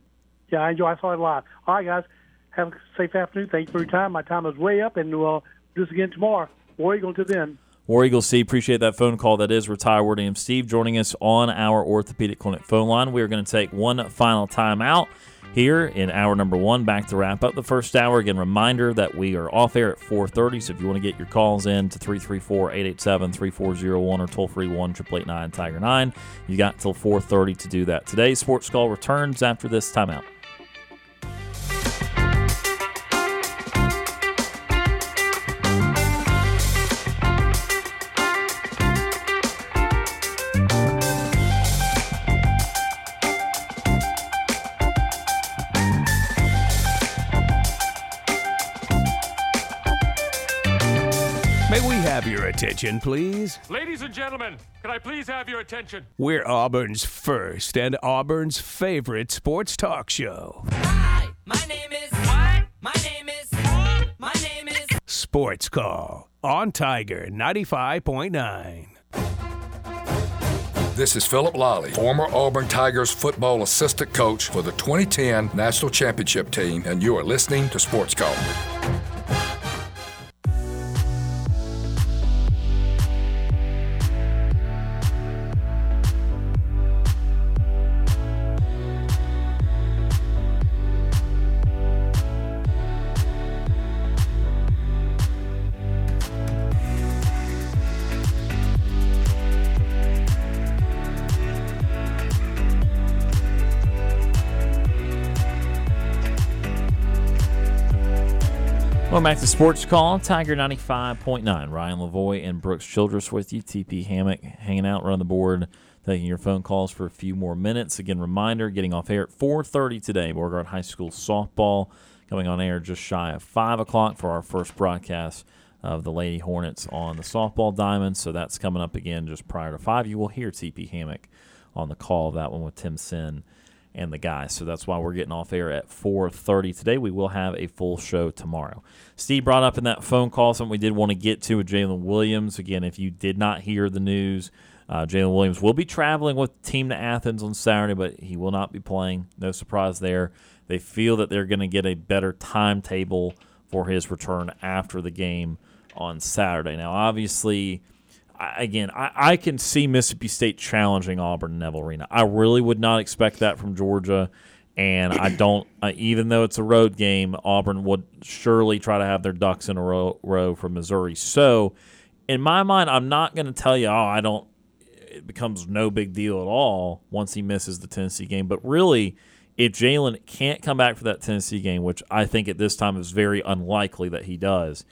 Yeah, I enjoy. I saw it live. All right, guys, have a safe afternoon. Thank you for your time. My time is way up, and we'll do this again tomorrow. War Eagle to then.
War Eagle C, appreciate that phone call. That is retired Word AM Steve joining us on our orthopedic clinic phone line. We are going to take one final time out here in hour number one. Back to wrap up the first hour. Again, reminder that we are off air at 4.30, so if you want to get your calls in to 334-887-3401 or toll-free 1-888-9-TIGER-9, you got till 4.30 to do that. Today, Sports Call returns after this timeout.
Attention, please?
Ladies and gentlemen, can I please have your attention?
We're Auburn's first and Auburn's favorite sports talk show.
Hi, my name is. What? My name is. My name is.
Sports Call on Tiger 95.9.
This is Phillip Lolley, former Auburn Tigers football assistant coach for the 2010 National Championship team, and you are listening to Sports Call.
Back to Sports Call, Tiger 95.9. Ryan Lavoie and Brooks Childress with you. TP Hammock hanging out, running the board, taking your phone calls for a few more minutes. Again, reminder, getting off air at 4.30 today. Beauregard High School softball coming on air just shy of 5 o'clock for our first broadcast of the Lady Hornets on the softball diamond. So that's coming up again just prior to 5. You will hear TP Hammock on the call of that one with Tim Sin and the guys. So that's why we're getting off air at 4:30 today. We will have a full show tomorrow. Steve brought up in that phone call something we did want to get to with Jaylin Williams. Again, if you did not hear the news, uh, Jaylin Williams will be traveling with the team to Athens on Saturday, but he will not be playing. No surprise there. They feel that they're going to get a better timetable for his return after the game on Saturday. Now, obviously I- again, I, I can see Mississippi State challenging Auburn and Neville Arena. I really would not expect that from Georgia, and I don't. Uh, even though it's a road game, Auburn would surely try to have their ducks in a row, row from Missouri. So, in my mind, I'm not going to tell you, oh, I don't. It becomes no big deal at all once he misses the Tennessee game. But really, if Jaylin can't come back for that Tennessee game, which I think at this time is very unlikely that he does,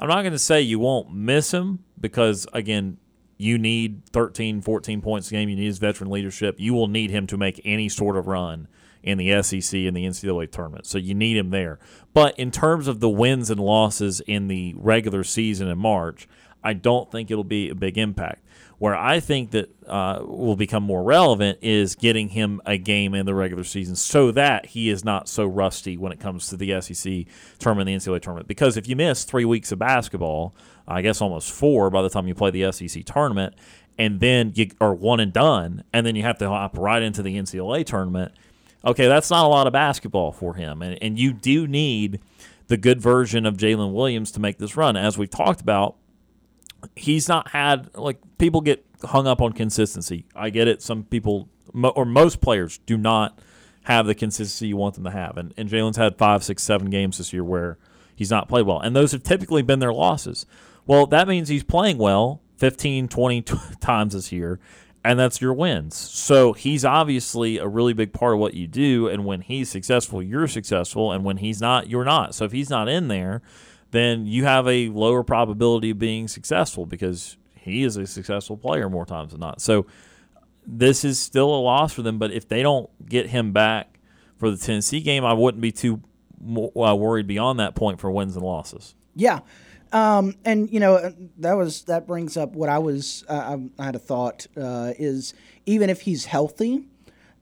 I'm not going to say you won't miss him because, again, you need 13, 14 points a game. You need his veteran leadership. You will need him to make any sort of run in the SEC and the NCAA tournament. So you need him there. But in terms of the wins and losses in the regular season in March, I don't think it'll be a big impact. Where I think that uh, will become more relevant is getting him a game in the regular season so that he is not so rusty when it comes to the SEC tournament the NCAA tournament. Because if you miss three weeks of basketball, I guess almost four by the time you play the SEC tournament, and then you are one and done, and then you have to hop right into the NCAA tournament. Okay, that's not a lot of basketball for him, and and you do need the good version of Jaylin Williams to make this run, as we've talked about he's not had like people get hung up on consistency. I get it. Some people or most players do not have the consistency you want them to have, and and Jaylin's had five, six, seven games this year where he's not played well, and those have typically been their losses. Well, that means he's playing well 15, 20 t- times this year, and that's your wins. So he's obviously a really big part of what you do, and when he's successful, you're successful, and when he's not, you're not. So if he's not in there then you have a lower probability of being successful because he is a successful player more times than not. So this is still a loss for them. But if they don't get him back for the Tennessee game, I wouldn't be too uh, worried beyond that point for wins and losses.
Yeah. Um, and you know that was that brings up what I was uh, I had a thought uh, is even if he's healthy,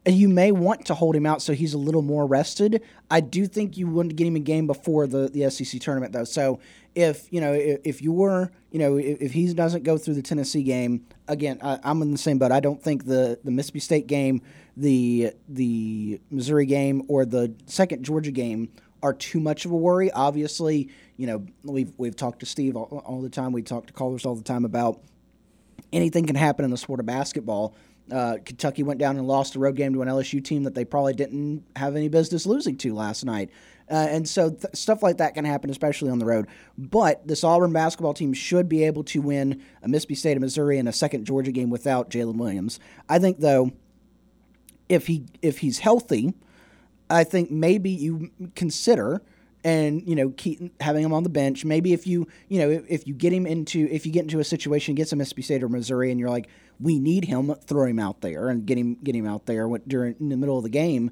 you may want to hold him out so he's a little more rested. I do think you to get him a game before the, the SEC tournament though. So if you know if, if you were you know if, if, he doesn't go through the Tennessee game again, I, am in the same boat. I don't think the the Mississippi State game, the the Missouri game, or the second Georgia game are too much of a worry. Obviously, you know we've we've talked to Steve all, all the time. We talk to callers all the time about anything can happen in the sport of basketball. Uh, Kentucky went down and lost a road game to an LSU team that they probably didn't have any business losing to last night. Uh, and so th- stuff like that can happen, especially on the road. But this Auburn basketball team should be able to win a Mississippi State of Missouri and a second Georgia game without Jaylin Williams. I think though, if he if he's healthy, I think maybe you consider and you know having him on the bench. Maybe if you you know if, if, you get him into if you get into a situation gets a Mississippi State or Missouri and you're like we need him, throw him out there and get him get him out there during in the middle of the game.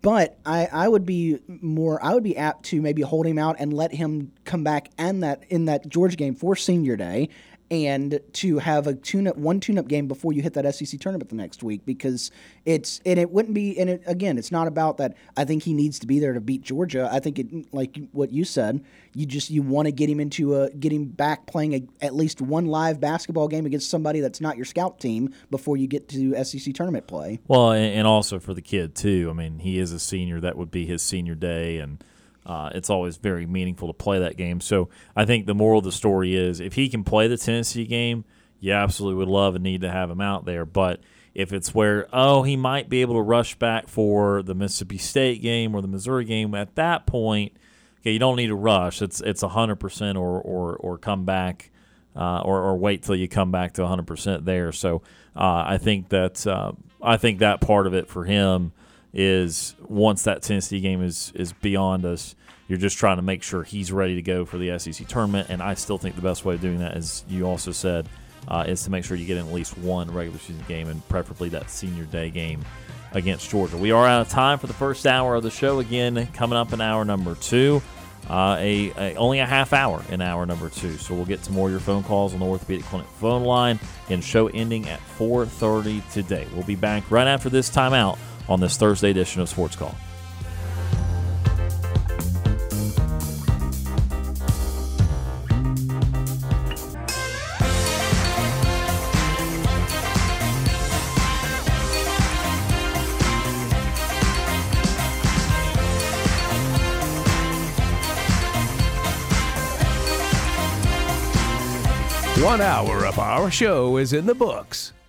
But I, I would be more I would be apt to maybe hold him out and let him come back and that in that Georgia game for senior day and to have a tune up one tune up game before you hit that SEC tournament the next week because it's and it wouldn't be and it, again it's not about that I think he needs to be there to beat Georgia I think it like what you said you just you want to get him into a get him back playing a, at least one live basketball game against somebody that's not your scout team before you get to SEC tournament play
Well, and, and also for the kid too. I mean, he is a senior. That would be his senior day, and uh, it's always very meaningful to play that game. So I think the moral of the story is if he can play the Tennessee game, you absolutely would love and need to have him out there. But if it's where oh he might be able to rush back for the Mississippi State game or the Missouri game, at that point, okay, you don't need to rush. It's it's hundred percent or or or come back. Uh, or, or wait till you come back to 100% there. So uh, I think that uh, I think that part of it for him is once that Tennessee game is is beyond us, you're just trying to make sure he's ready to go for the SEC tournament. And I still think the best way of doing that, as you also said, uh, is to make sure you get in at least one regular season game and preferably that senior day game against Georgia. We are out of time for the first hour of the show. Again, coming up in hour number two. Uh, a, a, only a half hour in hour number two, so we'll get to more of your phone calls on the Orthopedic Clinic phone line. And show ending at 4:30 today. We'll be back right after this timeout on this Thursday edition of Sports Call.
One hour of our show is in the books.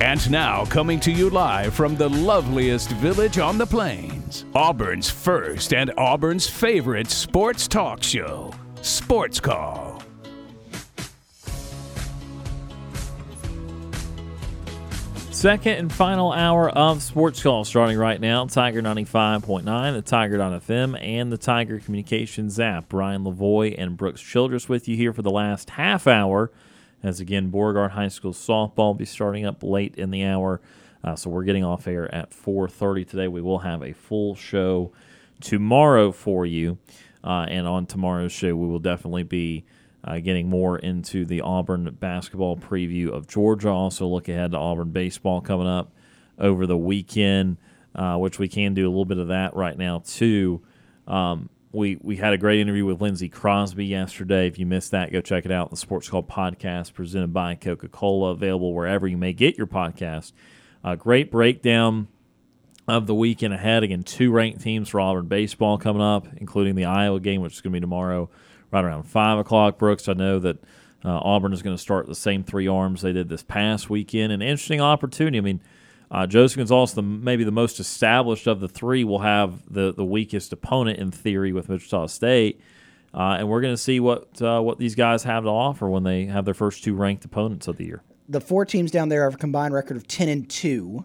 And now, coming to you live from the loveliest village on the plains, Auburn's first and Auburn's favorite sports talk show, Sports Call.
Second and final hour of Sports Call starting right now. Tiger 95.9, the Tiger.fm, and the Tiger Communications app. Brian Lavoie and Brooks Childress with you here for the last half hour. As again, Beauregard High School softball will be starting up late in the hour. Uh, so we're getting off air at 4.30 today. We will have a full show tomorrow for you. Uh, and on tomorrow's show, we will definitely be uh, getting more into the Auburn basketball preview of Georgia. Also, look ahead to Auburn baseball coming up over the weekend, uh, which we can do a little bit of that right now, too. Um, we, we had a great interview with Lindsey Crosby yesterday. If you missed that, go check it out. The Sports Call podcast presented by Coca Cola, available wherever you may get your podcast. A great breakdown of the weekend ahead. Again, two ranked teams for Auburn baseball coming up, including the Iowa game, which is going to be tomorrow right around 5 o'clock. Brooks, I know that uh, Auburn is going to start the same three arms they did this past weekend. An interesting opportunity. I mean, uh, Joseph Gonzalez, the, maybe the most established of the three, will have the, the weakest opponent in theory with Wichita State. Uh, and we're going to see what uh, what these guys have to offer when they have their first two ranked opponents of the year.
The four teams down there have a combined record of 10 and 2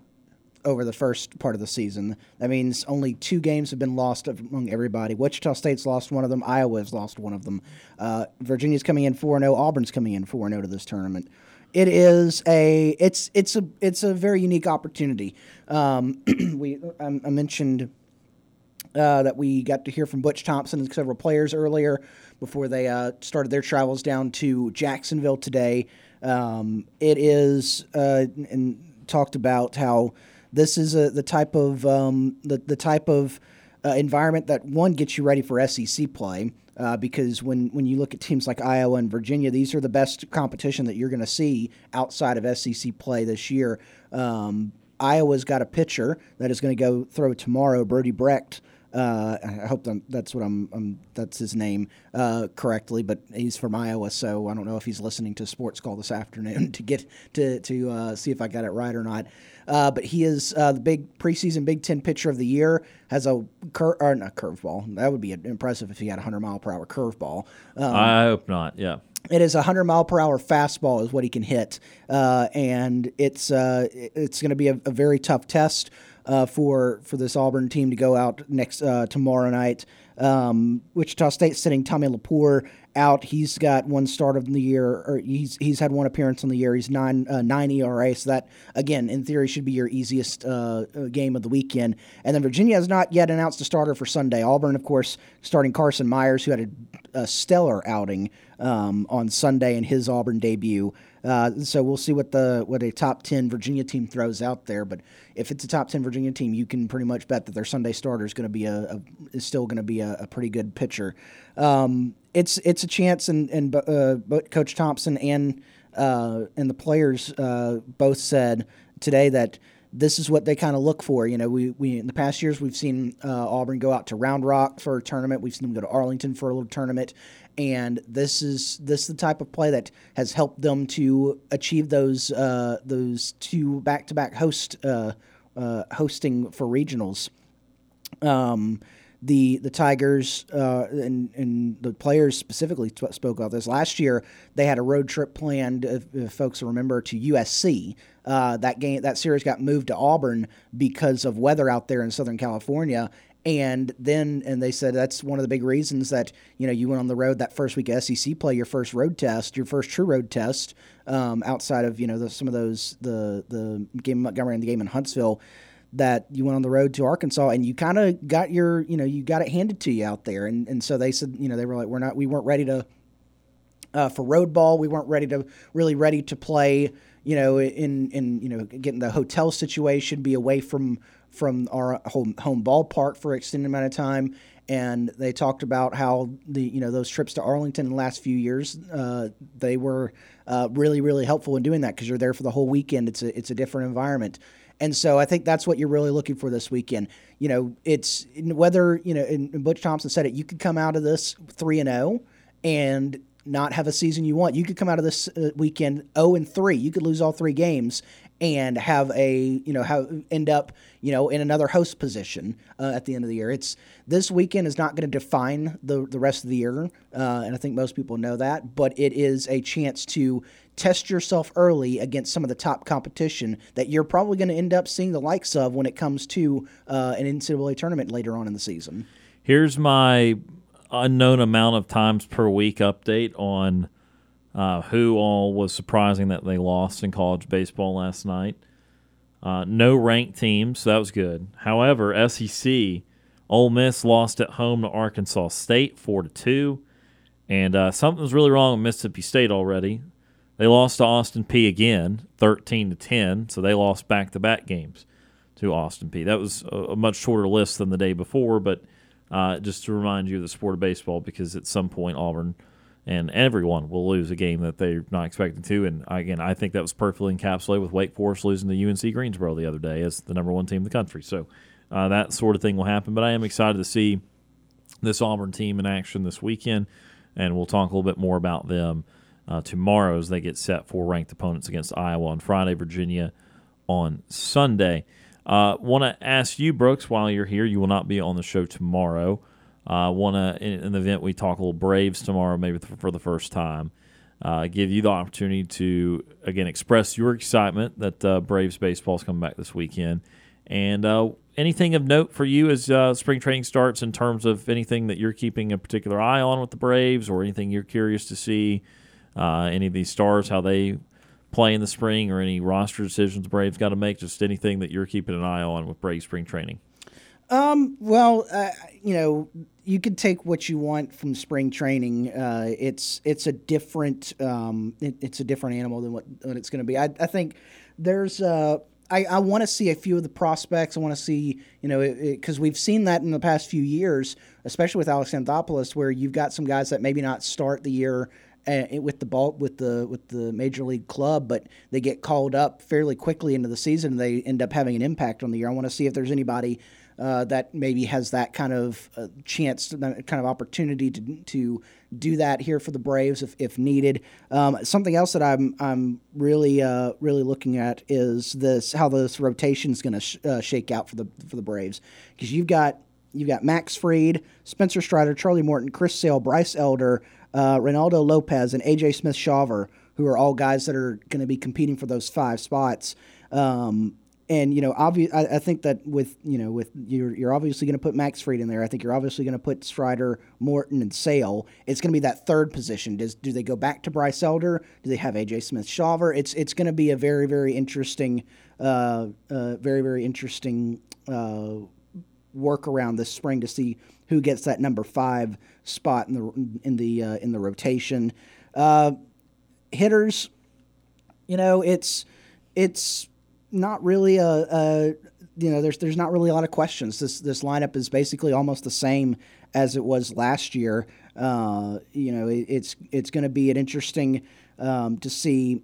over the first part of the season. That means only two games have been lost among everybody. Wichita State's lost one of them. Iowa's lost one of them. Uh, Virginia's coming in 4 0. Auburn's coming in 4 0 to this tournament it is a it's it's a it's a very unique opportunity. Um, we I, I mentioned uh, that we got to hear from Butch Thompson and several players earlier before they uh, started their travels down to Jacksonville today. Um, it is uh, and talked about how this is a, the type of um, the the type of uh, environment that one gets you ready for SEC play uh, because when, when you look at teams like Iowa and Virginia, these are the best competition that you're going to see outside of SEC play this year. Um, Iowa's got a pitcher that is going to go throw tomorrow, Brody Brecht. Uh, I hope that's what I'm, I'm that's his name uh, correctly, but he's from Iowa, so I don't know if he's listening to Sports Call this afternoon to get to to uh, see if I got it right or not. Uh, but he is uh, the big preseason Big Ten pitcher of the year. Has a cur- or not curveball. That would be impressive if he had a hundred mile per hour curveball. Um,
I hope not. Yeah.
it is a hundred mile per hour fastball is what he can hit, uh, and it's uh, it's going to be a, a very tough test uh, for for this Auburn team to go out next uh, tomorrow night. Um, Wichita State sitting Tommy Lapour out. He's got one start of the year, or he's he's had one appearance on the year. He's nine uh, nine ERA, so that again, in theory, should be your easiest uh, uh, game of the weekend. And then Virginia has not yet announced a starter for Sunday. Auburn, of course, starting Carson Myers, who had a, a stellar outing um, on Sunday in his Auburn debut. Uh, so we'll see what the what a top ten Virginia team throws out there. But if it's a top ten Virginia team, you can pretty much bet that their Sunday starter is going to be a, a is still going to be a, a pretty good pitcher. Um, it's it's a chance, and and uh, both Coach Thompson and uh, and the players uh, both said today that this is what they kind of look for. You know, we, we in the past years we've seen uh, Auburn go out to Round Rock for a tournament. We've seen them go to Arlington for a little tournament, and this is this is the type of play that has helped them to achieve those uh, those two back to back host uh, uh, hosting for regionals. Um, the the Tigers uh, and and the players specifically t- spoke about this last year. They had a road trip planned, if, if folks remember, to USC. Uh, that game that series got moved to Auburn because of weather out there in Southern California. And then, and they said that's one of the big reasons that you know you went on the road that first week of SEC play, your first road test, your first true road test, um, outside of you know the, some of those the the game in Montgomery and the game in Huntsville that you went on the road to Arkansas and you kind of got your, you know, you got it handed to you out there. And, and so they said, you know, they were like, we're not, we weren't ready to, uh, for road ball. We weren't ready to, really ready to play, you know, in, in, you know, getting the hotel situation, be away from, from our home, home ballpark for an extended amount of time. And they talked about how the, you know, those trips to Arlington in the last few years, uh, they were uh, really, really helpful in doing that because you're there for the whole weekend. It's a, it's a different environment. And so I think that's what you're really looking for this weekend. You know, it's whether, you know, and Butch Thompson said it, you could come out of this 3 and 0 and not have a season you want. You could come out of this uh, weekend 0 and 3. You could lose all three games and have a, you know, have end up, you know, in another host position uh, at the end of the year. It's this weekend is not going to define the the rest of the year, uh, and I think most people know that. But it is a chance to test yourself early against some of the top competition that you're probably going to end up seeing the likes of when it comes to uh, an NCAA tournament later on in the season.
Here's my unknown amount of times per week update on uh, who all was surprising that they lost in college baseball last night. Uh, no ranked teams, so that was good. However, SEC, Ole Miss lost at home to Arkansas State four to two, and uh, something's really wrong with Mississippi State already. They lost to Austin Peay again, thirteen to ten, so they lost back to back games to Austin Peay. That was a, a much shorter list than the day before, but uh, just to remind you of the sport of baseball, because at some point Auburn and everyone will lose a game that they're not expecting to. And again, I think that was perfectly encapsulated with Wake Forest losing to UNC Greensboro the other day as the number one team in the country. So uh, that sort of thing will happen. But I am excited to see this Auburn team in action this weekend, and we'll talk a little bit more about them uh, tomorrow as they get set for ranked opponents against Iowa on Friday, Virginia on Sunday. Uh, Want to ask you, Brooks, while you're here, you will not be on the show tomorrow. Uh, Want to, in, in the event we talk a little Braves tomorrow, maybe for the first time, uh, give you the opportunity to again express your excitement that uh, Braves baseball is coming back this weekend, and uh, anything of note for you as uh, spring training starts in terms of anything that you're keeping a particular eye on with the Braves, or anything you're curious to see, uh, any of these stars how they play in the spring, or any roster decisions the Braves got to make, just anything that you're keeping an eye on with Braves spring training.
Um, well, uh, you know, you can take what you want from spring training. Uh, it's it's a different um, it, it's a different animal than what, what it's going to be. I, I think there's uh, I, want to see a few of the prospects. I want to see you know because we've seen that in the past few years, especially with Alex Anthopoulos, where you've got some guys that maybe not start the year uh, with the ball with the with the major league club, but they get called up fairly quickly into the season. And they end up having an impact on the year. I want to see if there's anybody uh, that maybe has that kind of uh, chance, kind of opportunity to to do that here for the Braves if, if needed. Um, something else that I'm I'm really uh, really looking at is this how this rotation is going to sh- uh, shake out for the for the Braves because you've got you've got Max Fried, Spencer Strider, Charlie Morton, Chris Sale, Bryce Elder, uh, Reynaldo Lopez, and AJ Smith Shawver, who are all guys that are going to be competing for those five spots. Um, and you know, I, think that with you know, with you're you're obviously going to put Max Fried in there. I think you're obviously going to put Strider, Morton, and Sale. It's going to be that third position. Does do they go back to Bryce Elder? Do they have AJ Smith Shawver? It's it's going to be a very very interesting, uh, uh, very very interesting uh, work around this spring to see who gets that number five spot in the in the uh, in the rotation. Uh, hitters, you know, it's it's not really a, a, you know there's there's not really a lot of questions. This this lineup is basically almost the same as it was last year. Uh, you know, it, it's it's going to be an interesting um, to see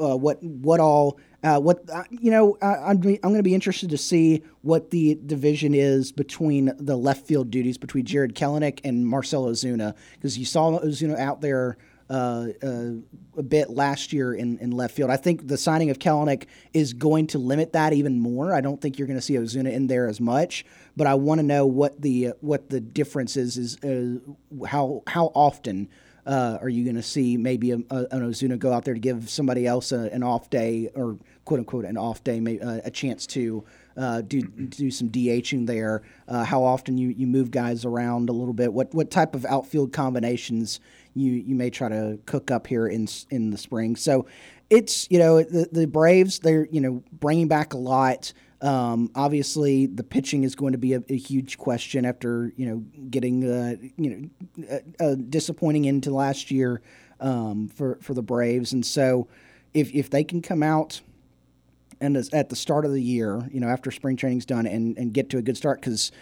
uh, what what all uh, what uh, you know I, am I'm, I'm going to be interested to see what the division is between the left field duties between Jarred Kelenic and Marcell Ozuna because you saw Ozuna out there uh, uh, a bit last year in, in left field. I think the signing of Kelenic is going to limit that even more. I don't think you're going to see Ozuna in there as much, but I want to know what the what the difference is. Is uh, how how often uh, are you going to see maybe a, a, an Ozuna go out there to give somebody else a, an off day or quote unquote an off day, a chance to uh, do do some DHing there. Uh, how often you, you move guys around a little bit? What what type of outfield combinations you you may try to cook up here in in the spring? So it's you know the the Braves they're you know bringing back a lot. Um, obviously, the pitching is going to be a, a huge question after you know getting uh, you know a, a disappointing into last year um, for for the Braves, and so if if they can come out and at the start of the year, you know, after spring training's done, and and get to a good start because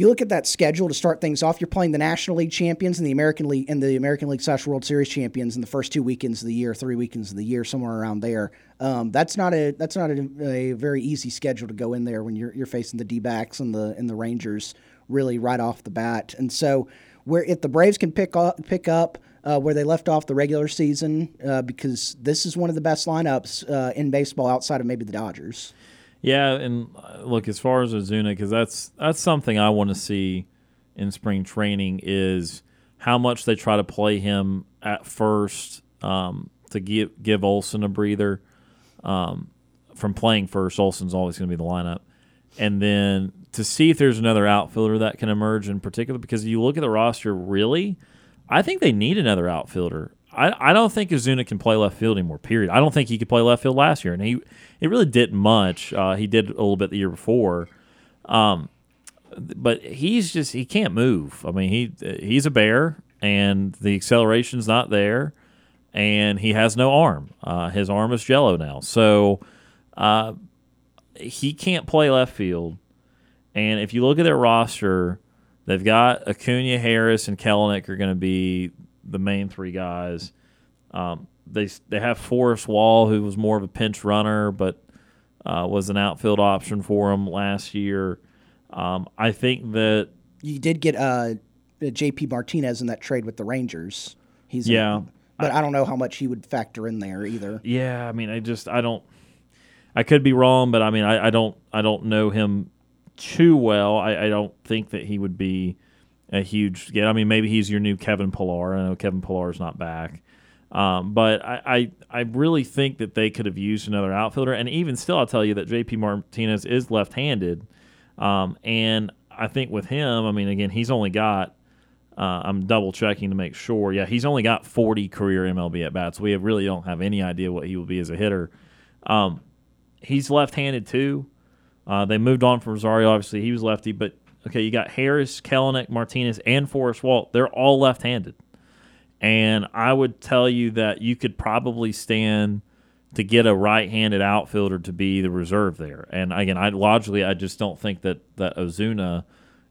you look at that schedule to start things off. You're playing the National League champions and the American League and the American League slash World Series champions in the first two weekends of the year, three weekends of the year, somewhere around there. Um, that's not a that's not a, a, very easy schedule to go in there when you're you're facing the D backs and the and the Rangers really right off the bat. And so where if the Braves can pick up pick up uh, where they left off the regular season, uh, because this is one of the best lineups uh, in baseball outside of maybe the Dodgers.
Yeah, and uh, look as far as Ozuna, because that's that's something I want to see in spring training is how much they try to play him at first um, to give give Olson a breather. Um, from playing first, Olson's always going to be the lineup, and then to see if there's another outfielder that can emerge in particular. Because you look at the roster, really, I think they need another outfielder. I, I don't think Ozuna can play left field anymore. Period. I don't think he could play left field last year, and he he really didn't much. Uh, he did a little bit the year before, um, but he's just he can't move. I mean he he's a bear, and the acceleration's not there, and he has no arm. Uh, his arm is jello now, so uh, he can't play left field. And if you look at their roster, they've got Acuna, Harris, and Kelenic are going to be the main three guys. Um, they they have Forrest Wall, who was more of a pinch runner, but uh, was an outfield option for them last year. Um, I think that
you did get uh, J.P. Martinez in that trade with the Rangers. He's
yeah,
in, but I, I, don't know how much he would factor in there either.
Yeah, I mean, I just I don't. I could be wrong, but I mean, I, I don't I don't know him too well. I, I don't think that he would be a huge get. I mean, maybe he's your new Kevin Pillar. I know Kevin Pillar is not back. Um, but I, I, I really think that they could have used another outfielder. And even still, I'll tell you that JP Martinez is left handed. Um, and I think with him, I mean, again, he's only got, uh, I'm double checking to make sure. Yeah, he's only got 40 career MLB at bats. We really don't have any idea what he will be as a hitter. Um, he's left handed too. Uh, they moved on from Rosario. Obviously, he was lefty, but okay, you got Harris, Kelenic, Martinez, and Forrest Wall. They're all left handed. And I would tell you that you could probably stand to get a right-handed outfielder to be the reserve there. And again, I logically I just don't think that that Ozuna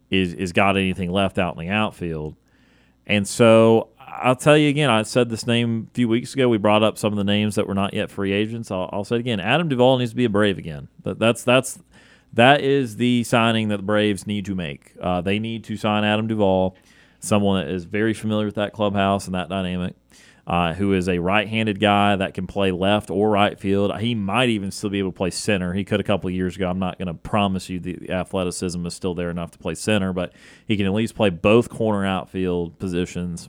is is got anything left out in the outfield. And so I'll tell you again. I said this name a few weeks ago. We brought up some of the names that were not yet free agents. I'll, I'll say it again. Adam Duvall needs to be a Brave again. That, that's that's that is the signing that the Braves need to make. Uh, they need to sign Adam Duvall, someone that is very familiar with that clubhouse and that dynamic. Uh, who is a right-handed guy that can play left or right field. He might even still be able to play center. He could a couple of years ago. I'm not going to promise you the athleticism is still there enough to play center, but he can at least play both corner outfield positions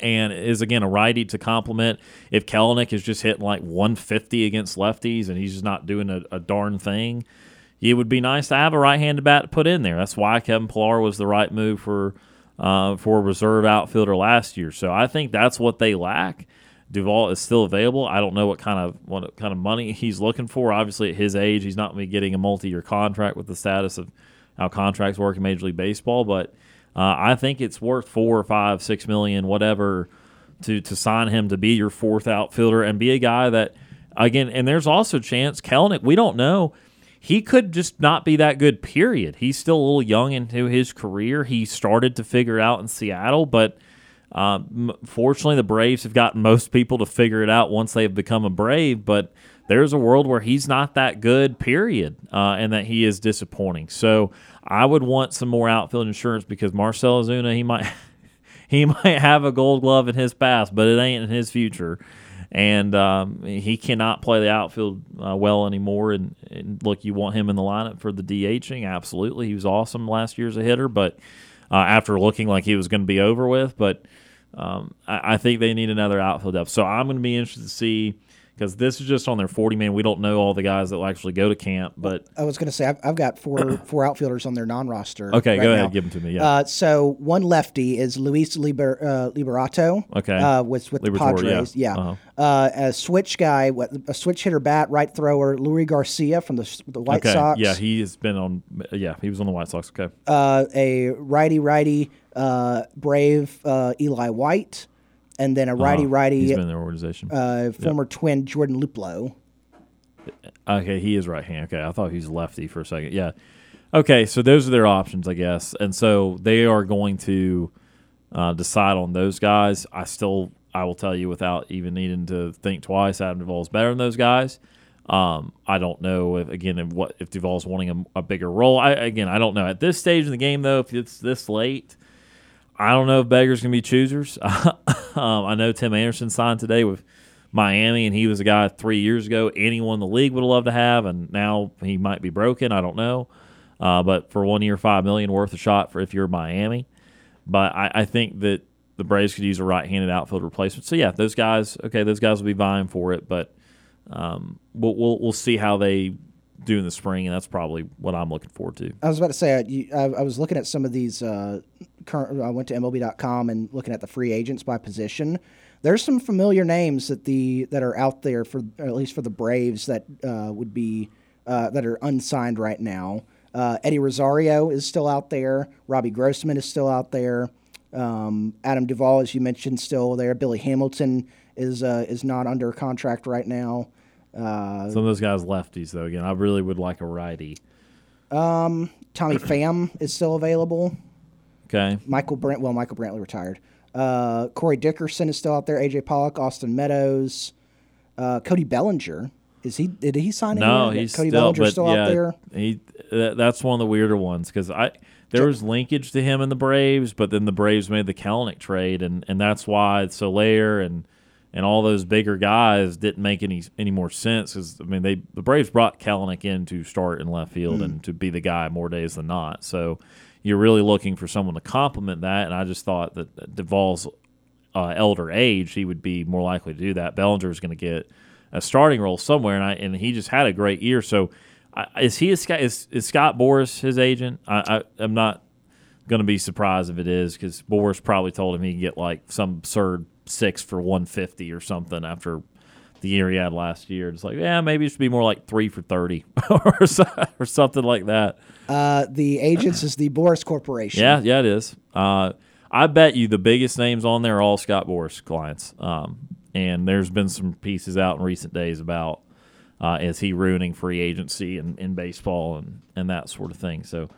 and is again a righty to complement. If Kelenic is just hitting like 150 against lefties and he's just not doing a, a darn thing, it would be nice to have a right-handed bat to put in there. That's why Kevin Pillar was the right move for uh, for a reserve outfielder last year. So I think that's what they lack. Duvall is still available. I don't know what kind of what kind of money he's looking for. Obviously, at his age, he's not going to be getting a multi-year contract with the status of how contracts work in Major League Baseball. But uh, I think it's worth four or five, six million, whatever, to to sign him to be your fourth outfielder and be a guy that, again, and there's also a chance Kelenic. We don't know he could just not be that good, period. He's still a little young into his career. He started to figure it out in Seattle, but um, fortunately, the Braves have gotten most people to figure it out once they have become a Brave. But there's a world where he's not that good, period, uh, and that he is disappointing. So I would want some more outfield insurance because Marcell Ozuna, he might. He might have a gold glove in his past, but it ain't in his future and um, he cannot play the outfield uh, well anymore. And, and, look, you want him in the lineup for the DHing? Absolutely, he was awesome last year as a hitter, but uh, after looking like he was going to be over with, but um, I, I, think they need another outfield depth. So I'm going to be interested to see because this is just on their 40 man. We don't know all the guys that will actually go to camp, but
I was going to say I've, I've, got four four outfielders on their non roster.
Okay,
right
go ahead,
now.
give them to me. Yeah.
Uh, so one lefty is Luis Liber, uh, Liberato.
Okay.
Uh, with with the Padres.
Yeah.
yeah.
Uh-huh.
Uh, a switch guy, a switch hitter bat, right thrower, Leury Garcia from the the White
okay.
Sox.
Yeah, he has been on. Yeah, he was on the White Sox. Okay.
Uh, a righty righty, uh, brave uh, Eli White and then a righty righty.
He's been in their organization.
Uh, former twin Jordan Luplow.
Okay, he is right hand. Okay, I thought he was lefty for a second. Yeah. Okay, so those are their options, I guess, and so they are going to uh, decide on those guys. I still, I will tell you, without even needing to think twice, Adam Duvall is better than those guys. Um, I don't know if again if what if Duvall's wanting a, a bigger role. I again I don't know at this stage in the game though if it's this late. I don't know if Beggar's can be choosers. um, I know Tim Anderson signed today with Miami, and he was a guy three years ago anyone in the league would have loved to have, and now he might be broken. I don't know. Uh, but for one year, five million worth a shot for if you're Miami. But I, I think that the Braves could use a right-handed outfield replacement. So yeah, those guys, okay, those guys will be vying for it, but um, we'll, we'll we'll see how they do in the spring, and that's probably what I'm looking forward to.
I was about to say, I, I was looking at some of these. Uh, current, I went to MLB.com and looking at the free agents by position. There's some familiar names that the that are out there for at least for the Braves that uh, would be uh, that are unsigned right now. Uh, Eddie Rosario is still out there. Robbie Grossman is still out there. Um, Adam Duvall, as you mentioned, still there. Billy Hamilton is uh, is not under contract right now.
Uh, Some of those guys lefties though. Again, I really would like a righty.
Um, Tommy Pham is still available.
Okay.
Michael Brent. Well, Michael Brantley retired. Uh, Corey Dickerson is still out there. AJ Pollock, Austin Meadows, uh, Cody Bellinger. Is he? Did he sign?
No,
in
he's
Cody
still,
Bellinger still
yeah,
out there.
He. That, that's one of the weirder ones because I there was linkage to him in the Braves, but then the Braves made the Kelenic trade, and and that's why Soler and and all those bigger guys didn't make any any more sense. Because I mean, they the Braves brought Kelenic in to start in left field mm. and to be the guy more days than not. So you're really looking for someone to complement that. And I just thought that Duvall's uh, elder age, he would be more likely to do that. Bellinger is going to get a starting role somewhere, and I and he just had a great year. So is he a, is is Scott Boras his agent? I, I am not going to be surprised if it is because Boras probably told him he can get like some absurd six for 150 or something after the year he had last year. It's like, yeah, maybe it should be more like three for 30 or, or something like that.
Uh, the agents is the Boras Corporation.
Yeah, yeah, it is. Uh, I bet you the biggest names on there are all Scott Boras clients. Um, and there's been some pieces out in recent days about uh, is he ruining free agency in, in baseball and, and that sort of thing. So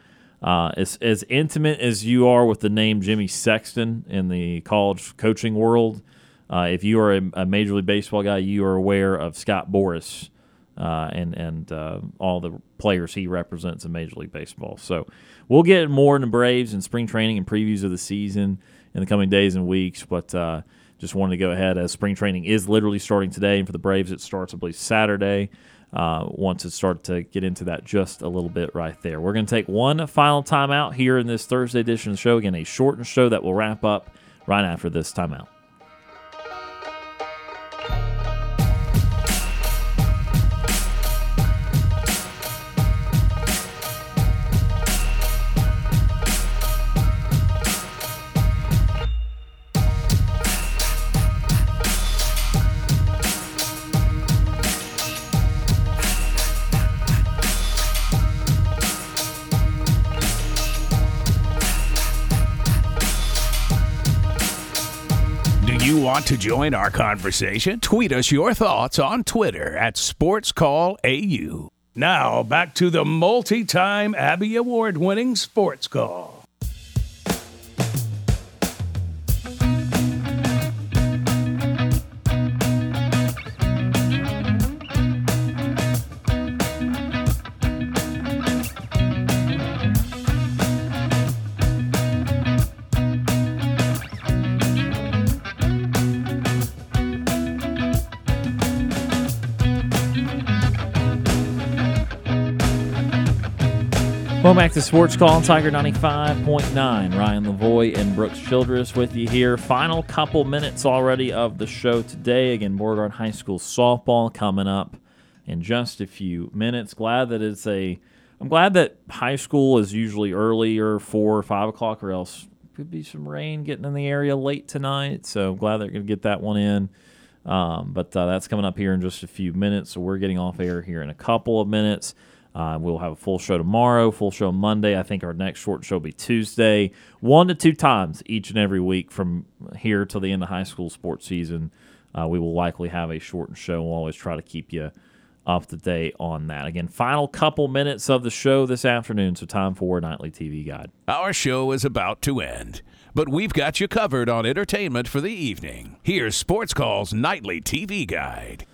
uh, as, as intimate as you are with the name Jimmy Sexton in the college coaching world, uh, if you are a, a, Major League Baseball guy, you are aware of Scott Boras uh, and and uh, all the players he represents in Major League Baseball. So we'll get more into Braves and spring training and previews of the season in the coming days and weeks. But uh, just wanted to go ahead as spring training is literally starting today, and for the Braves it starts I believe Saturday. Uh, once it started to get into that just a little bit right there. We're going to take one final timeout here in this Thursday edition of the show. Again, a shortened show that will wrap up right after this timeout.
Want to join our conversation? Tweet us your thoughts on Twitter at SportsCallAU. Now, back to the multi time Abby Award winning Sports Call.
Welcome back to Sports Call Tiger 95.9. Ryan Lavoie and Brooks Childress with you here. Final couple minutes already of the show today. Again, Beauregard High School softball coming up in just a few minutes. Glad that it's a. I'm glad that high school is usually early or four or five o'clock, or else could be some rain getting in the area late tonight. So glad they're going to get that one in. Um, but uh, that's coming up here in just a few minutes. So we're getting off air here in a couple of minutes. Uh, we'll have a full show tomorrow, full show Monday. I think our next short show will be Tuesday, one to two times each and every week from here till the end of high school sports season. Uh, we will likely have a shortened show. We'll always try to keep you up to date on that. Again, final couple minutes of the show this afternoon, so time for Nightly TV Guide.
Our show is about to end, but we've got you covered on entertainment for the evening. Here's Sports Call's Nightly TV Guide.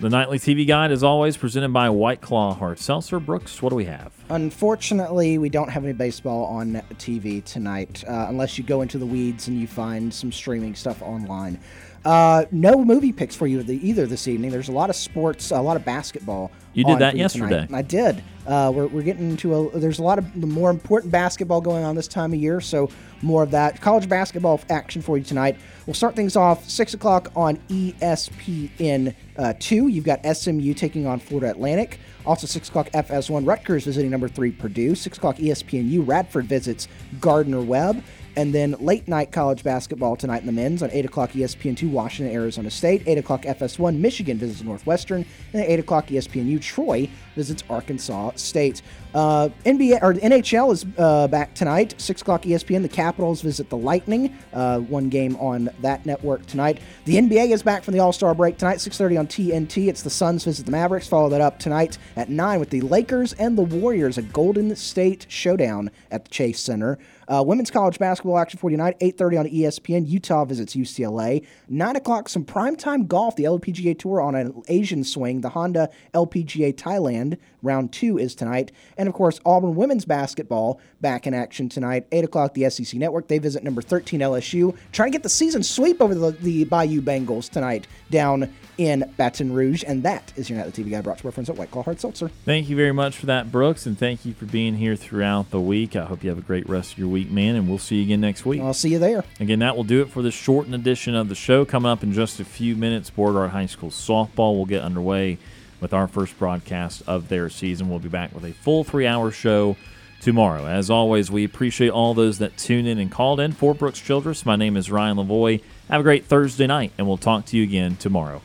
The Nightly TV Guide is always presented by White Claw Hard Seltzer. Brooks, what do we have?
Unfortunately, we don't have any baseball on TV tonight, uh, unless you go into the weeds and you find some streaming stuff online. Uh, no movie picks for you either this evening. There's a lot of sports, a lot of basketball.
You did that yesterday.
tonight. I did. Uh, we're, we're getting into a. There's a lot of the more important basketball going on this time of year, so more of that college basketball action for you tonight. We'll start things off six o'clock on ESPN uh, two. You've got SMU taking on Florida Atlantic. Also six o'clock FS1 Rutgers visiting number three Purdue. Six o'clock ESPNU Radford visits Gardner Webb. And then late night college basketball tonight in the men's on 8 o'clock E ESPN2 Washington, Arizona State. 8 o'clock FS1 Michigan visits Northwestern. And at 8 o'clock ESPNU Troy visits Arkansas State. Uh, NBA or NHL is uh, back tonight. 6 o'clock ESPN. The Capitals visit the Lightning. Uh, one game on that network tonight. The NBA is back from the All Star break tonight. 6:30 on TNT. It's the Suns visit the Mavericks. Follow that up tonight at 9 with the Lakers and the Warriors. A Golden State showdown at the Chase Center. Uh, women's college basketball action for tonight, 8.30 on ESPN. Utah visits UCLA. 9 o'clock, some primetime golf, the LPGA Tour on an Asian swing. The Honda LPGA Thailand round two is tonight. And of course, Auburn women's basketball back in action tonight. 8 o'clock, the SEC Network. They visit number 13 LSU. Trying to get the season sweep over the, the Bayou Bengals tonight down in Baton Rouge. And that is your Nightly TV Guide brought to our friends at White Claw Hard Seltzer.
Thank you very much for that, Brooks, and thank you for being here throughout the week. I hope you have a great rest of your week, man, and we'll see you again next week.
I'll see you there.
Again, that will do it for this shortened edition of the show. Coming up in just a few minutes, Beauregard High School softball will get underway with our first broadcast of their season. We'll be back with a full three hour show tomorrow. As always, we appreciate all those that tune in and called in. For Brooks Childress, my name is Ryan Lavoie. Have a great Thursday night, and we'll talk to you again tomorrow.